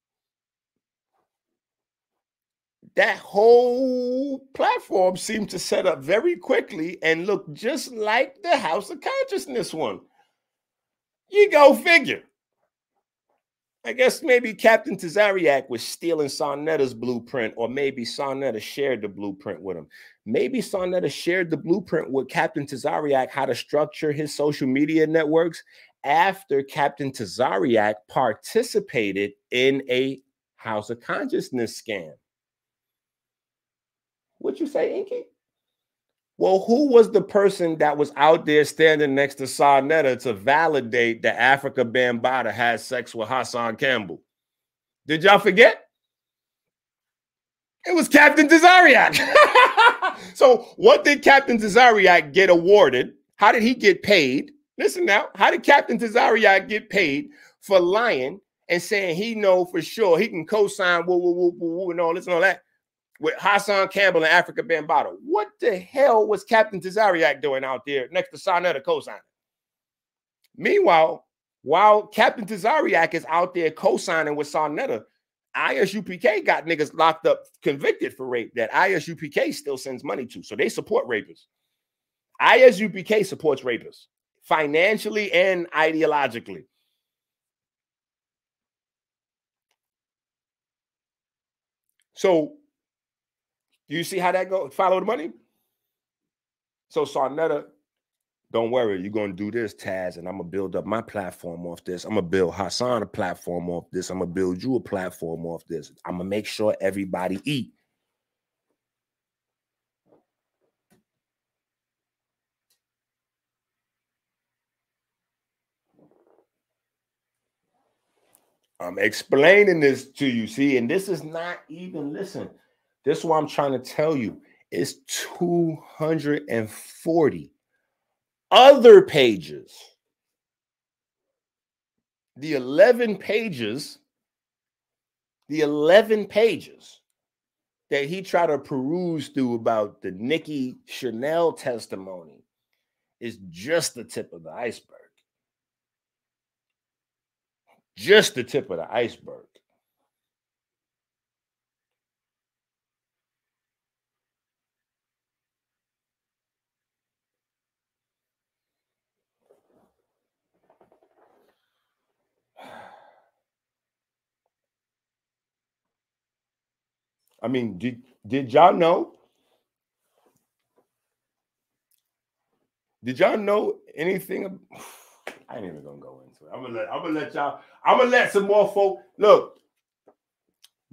that whole platform seemed to set up very quickly and look just like the House of Consciousness one. You go figure. I guess maybe Captain Tazariak was stealing Sa Neter's blueprint, or maybe Sa Neter shared the blueprint with him. Maybe Sa Neter shared the blueprint with Captain Tazariak how to structure his social media networks after Captain Tazariak participated in a House of Consciousness scam. What you say, Enqi? Well, who was the person that was out there standing next to Sa Neter to validate that Afrika Bambaataa had sex with Hassan Campbell? Did y'all forget? It was Captain Tazariak. *laughs* so, what did Captain Tazariak get awarded? How did he get paid? Listen now, how did Captain Tazariak get paid for lying and saying he know for sure he can co-sign woo, woo, woo, woo, woo, and all this and all that with Hassan Campbell and Afrika Bambaataa? What the hell was Captain Tazariak doing out there next to Sa Neter co-signing? Meanwhile, while Captain Tazariak is out there co-signing with Sa Neter, ISUPK got niggas locked up, convicted for rape that ISUPK still sends money to. So they support rapists. ISUPK supports rapists financially and ideologically. So you see how that goes? Follow the money. So Sa Neter, don't worry, you're gonna do this, Taz, and I'm gonna build up my platform off this. I'm gonna build Hassan a platform off this. I'm gonna build you a platform off this. I'm gonna make sure everybody eat. I'm explaining this to you. See, and this is not even listen. This is what I'm trying to tell you. It's 240 other pages, the 11 pages, the 11 pages that he tried to peruse through about the Nikki Chanel testimony is just the tip of the iceberg. Just the tip of the iceberg. I mean, did did y'all know? Did y'all know anything? *sighs* I ain't even gonna go into it. I'm gonna let I'm gonna let y'all. I'm gonna let some more folk look.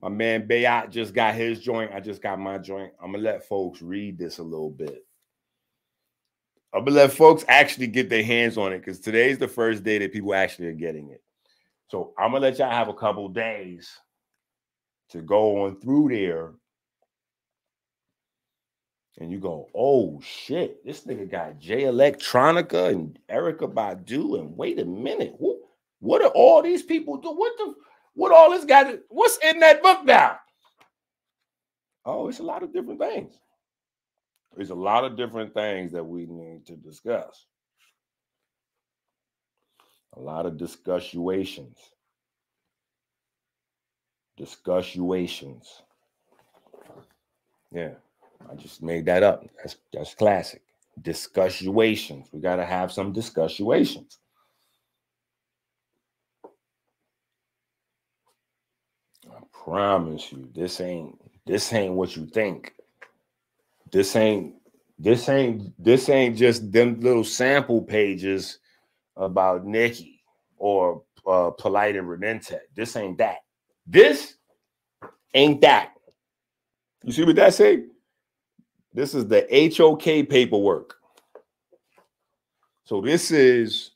My man Bayat just got his joint. I just got my joint. I'm gonna let folks read this a little bit. I'm gonna let folks actually get their hands on it because today's the first day that people actually are getting it. So I'm gonna let y'all have a couple days to go on through there and you go, oh shit, this nigga got Jay Electronica and Erykah Badu. And wait a minute, what, what are all these people do? What the what all this guy what's in that book now? Oh, it's a lot of different things. There's a lot of different things that we need to discuss. A lot of discussions discussions. Yeah, I just made that up. That's that's classic. Discussions. We gotta have some discussions. I promise you, this ain't this ain't what you think. This ain't this ain't this ain't just them little sample pages about Nikki or uh, Polight and Renente. This ain't that. This ain't that. You see what that say? This is the HOK paperwork. So this is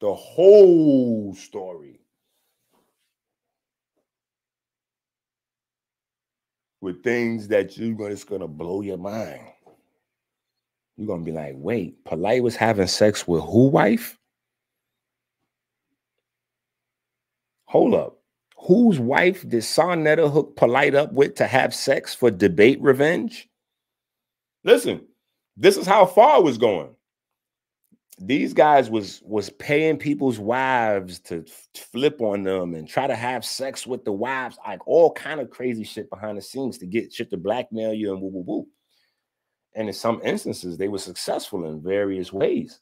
the whole story. With things that you're gonna, gonna blow your mind. You're gonna be like, wait, Polight was having sex with who wife? Hold up. Whose wife did Sa Neter hook Polight up with to have sex for debate revenge? Listen, this is how far it was going. These guys was was paying people's wives to flip on them and try to have sex with the wives, like all kind of crazy shit behind the scenes to get shit to blackmail you and woo woo woo. And in some instances, they were successful in various ways.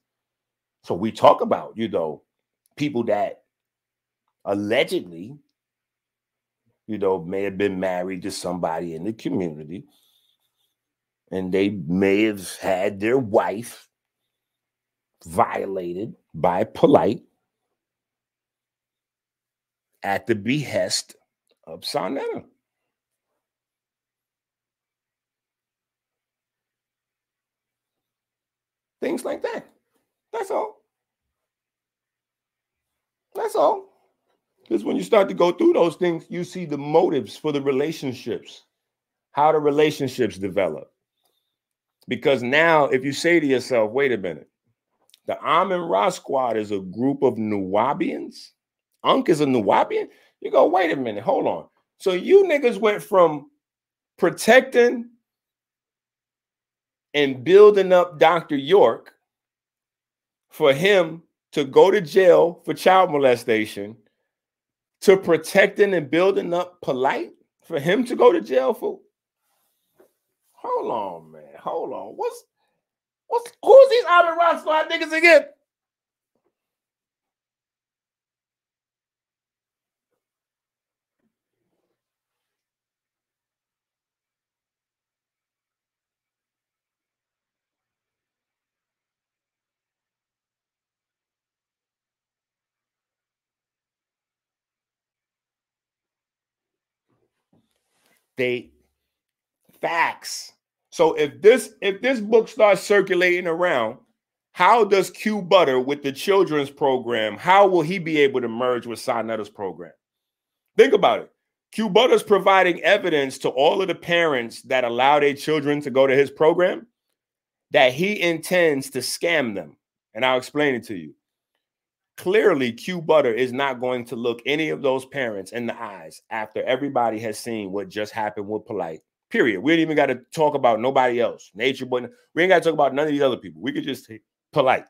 So we talk about, you know, people that allegedly, you know, may have been married to somebody in the community and they may have had their wife violated by Polight at the behest of Sa Neter. Things like that. That's all. That's all. Because when you start to go through those things, you see the motives for the relationships, how the relationships develop. Because now, if you say to yourself, wait a minute, the Amin Ra squad is a group of Nuwaubians, Unc is a Nuwaubian, you go, wait a minute, hold on. So you niggas went from protecting and building up Dr. York for him to go to jail for child molestation to protecting and building up Polight for him to go to jail for? Hold on man. Hold on. What's what's who's these Amin squad niggas again They facts. So if this if this book starts circulating around, how does Q Butter with the children's program? How will he be able to merge with Sa program? Think about it. Q Butter's providing evidence to all of the parents that allow their children to go to his program that he intends to scam them. And I'll explain it to you. Clearly, Q Butter is not going to look any of those parents in the eyes after everybody has seen what just happened with Polight. Period. We ain't even got to talk about nobody else. Nature, but we ain't got to talk about none of these other people. We could just say Polight.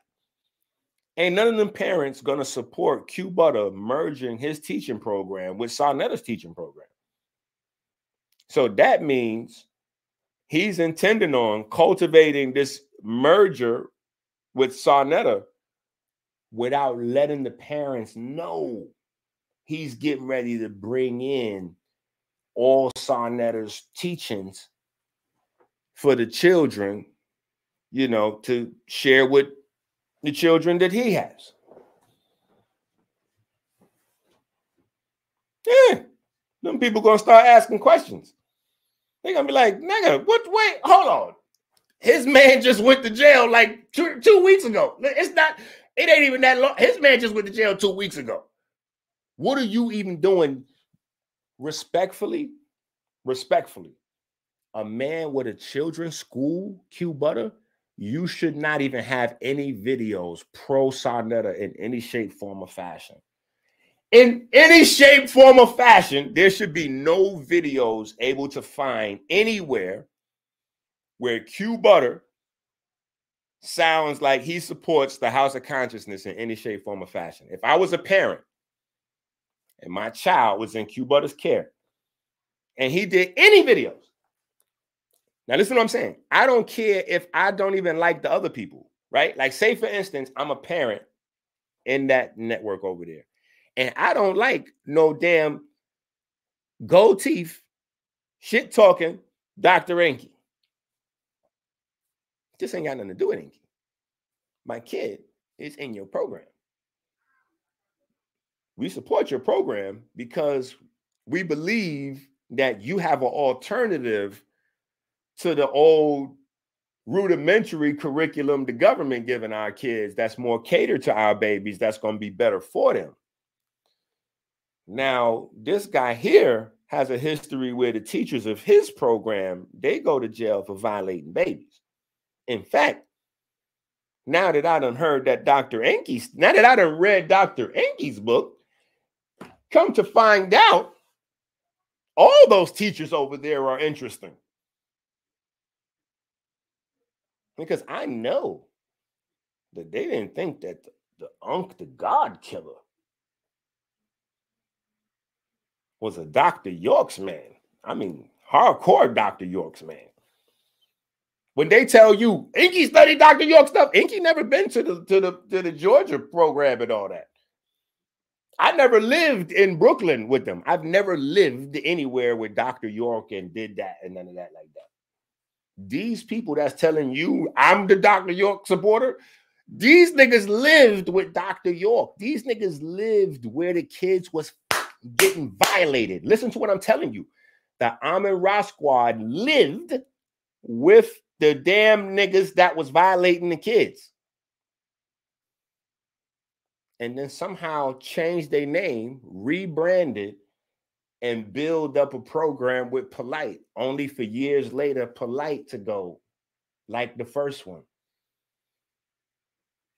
Ain't none of them parents gonna support Q Butter merging his teaching program with Sa Neter's teaching program. So that means he's intending on cultivating this merger with Sa Neter without letting the parents know he's getting ready to bring in all Sa Neter's teachings for the children, you know, to share with the children that he has. Yeah, them people gonna start asking questions. They're gonna be like, nigga, what wait, hold on. His man just went to jail like two, two weeks ago. It's not it ain't even that long. His man just went to jail two weeks ago. What are you even doing? Respectfully, respectfully, a man with a children's school, Q Butter, you should not even have any videos pro Sa Neter in any shape, form, or fashion. In any shape, form, or fashion, there should be no videos able to find anywhere where Q Butter sounds like he supports the house of consciousness in any shape, form, or fashion. If I was a parent and my child was in Q Butter's care and he did any videos, now listen to what I'm saying. I don't care if I don't even like the other people, right? Like, say for instance, I'm a parent in that network over there, and I don't like no damn gold teeth, shit talking Dr. Enqi. This ain't got nothing to do with Enqi. My kid is in your program. We support your program because we believe that you have an alternative to the old rudimentary curriculum the government giving our kids that's more catered to our babies that's going to be better for them now this guy here has a history where the teachers of his program they go to jail for violating babies in fact, now that I done heard that Dr. Enqi's, now that I done read Dr. Enqi's book, come to find out, all those teachers over there are interesting. Because I know that they didn't think that the, the Unc the God Killer was a Dr. York's man. I mean, hardcore Dr. York's man. When they tell you Enqi studied Dr. York stuff, Enqi never been to the to the to the Georgia program and all that. I never lived in Brooklyn with them. I've never lived anywhere with Dr. York and did that and none of that like that. These people that's telling you I'm the Dr. York supporter, these niggas lived with Dr. York. These niggas lived where the kids was getting violated. Listen to what I'm telling you. The Amin Ra squad lived with the damn niggas that was violating the kids. and then somehow change their name, rebrand it, and build up a program with Polight, only for years later, Polight to go like the first one.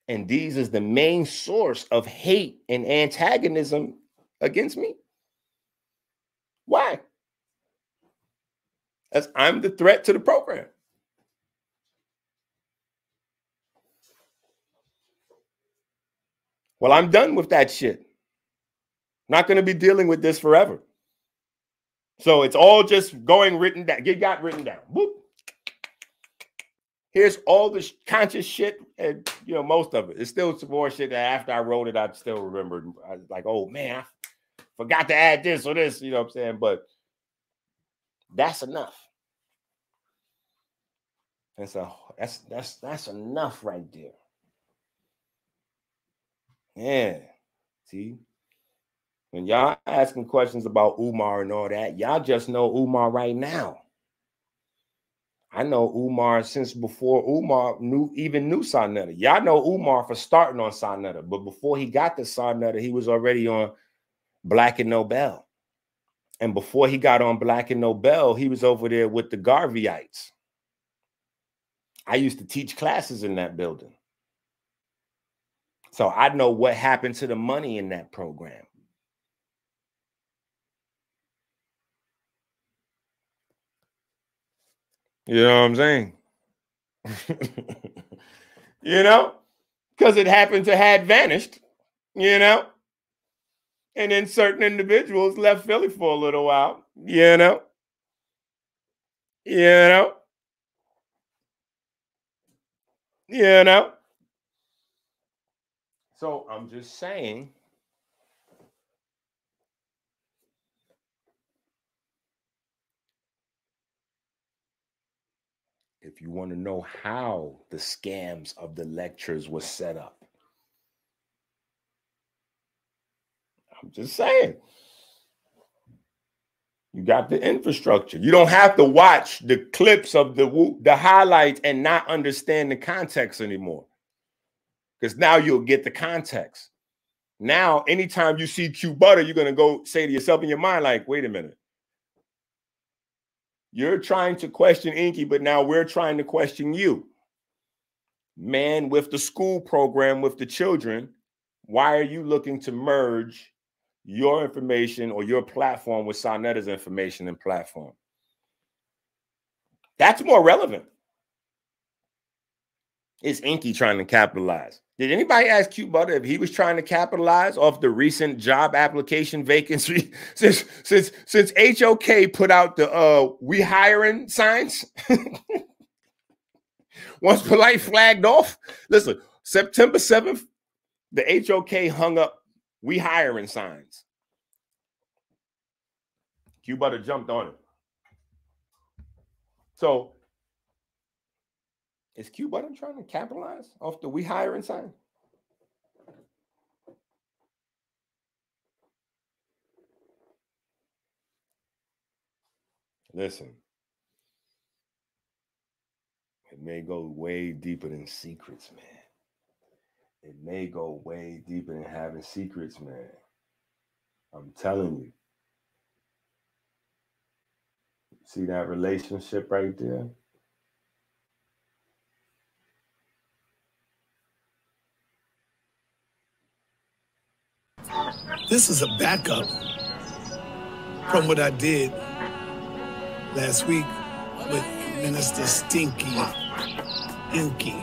And these is the main source of hate and antagonism against me. Why? As I'm the threat to the program. Well, I'm done with that shit. Not going to be dealing with this forever. So it's all just going written down. Get got written down. Boop. Here's all the conscious shit, and you know most of it. It's still some more shit that after I wrote it, I still remembered. I was like, oh man, I forgot to add this or this. You know what I'm saying? But that's enough. And so that's that's that's enough right there. Yeah. See, when y'all asking questions about Umar and all that, y'all just know Umar right now. I know Umar since before Umar knew even knew Sa Neter. Y'all know Umar for starting on Sa Neter, but before he got to Sa Neter, he was already on Black and Nobel. And before he got on Black and Nobel, he was over there with the Garveyites. I used to teach classes in that building. So I know what happened to the money in that program. You know what I'm saying? *laughs* you know, because it happened to had vanished, you know, and then certain individuals left Philly for a little while, you know, you know, you know. So I'm just saying if you want to know how the scams of the lectures were set up. I'm just saying. You got the infrastructure. You don't have to watch the clips of the the highlights and not understand the context anymore. Because now you'll get the context. Now, anytime you see Q butter, you're gonna go say to yourself in your mind, like, wait a minute. You're trying to question Enqi, but now we're trying to question you. Man, with the school program with the children, why are you looking to merge your information or your platform with Sa Neter's information and platform? That's more relevant. Is Enqi trying to capitalize? Did anybody ask Q Butter if he was trying to capitalize off the recent job application vacancy *laughs* since since since HOK put out the uh we hiring signs? *laughs* Once Polight flagged off, listen, September 7th, the HOK hung up we hiring signs. Q Butter jumped on it. So is Q Butter trying to capitalize off the we hire and sign? Listen, it may go way deeper than secrets, man. It may go way deeper than having secrets, man. I'm telling you. See that relationship right there? This is a backup from what I did last week with Minister Stinky Inky.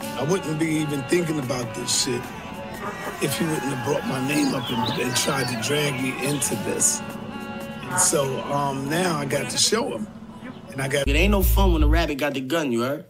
I wouldn't be even thinking about this shit if he wouldn't have brought my name up and, and tried to drag me into this. And so um, now I got to show him. And I got. It ain't no fun when the rabbit got the gun, you heard?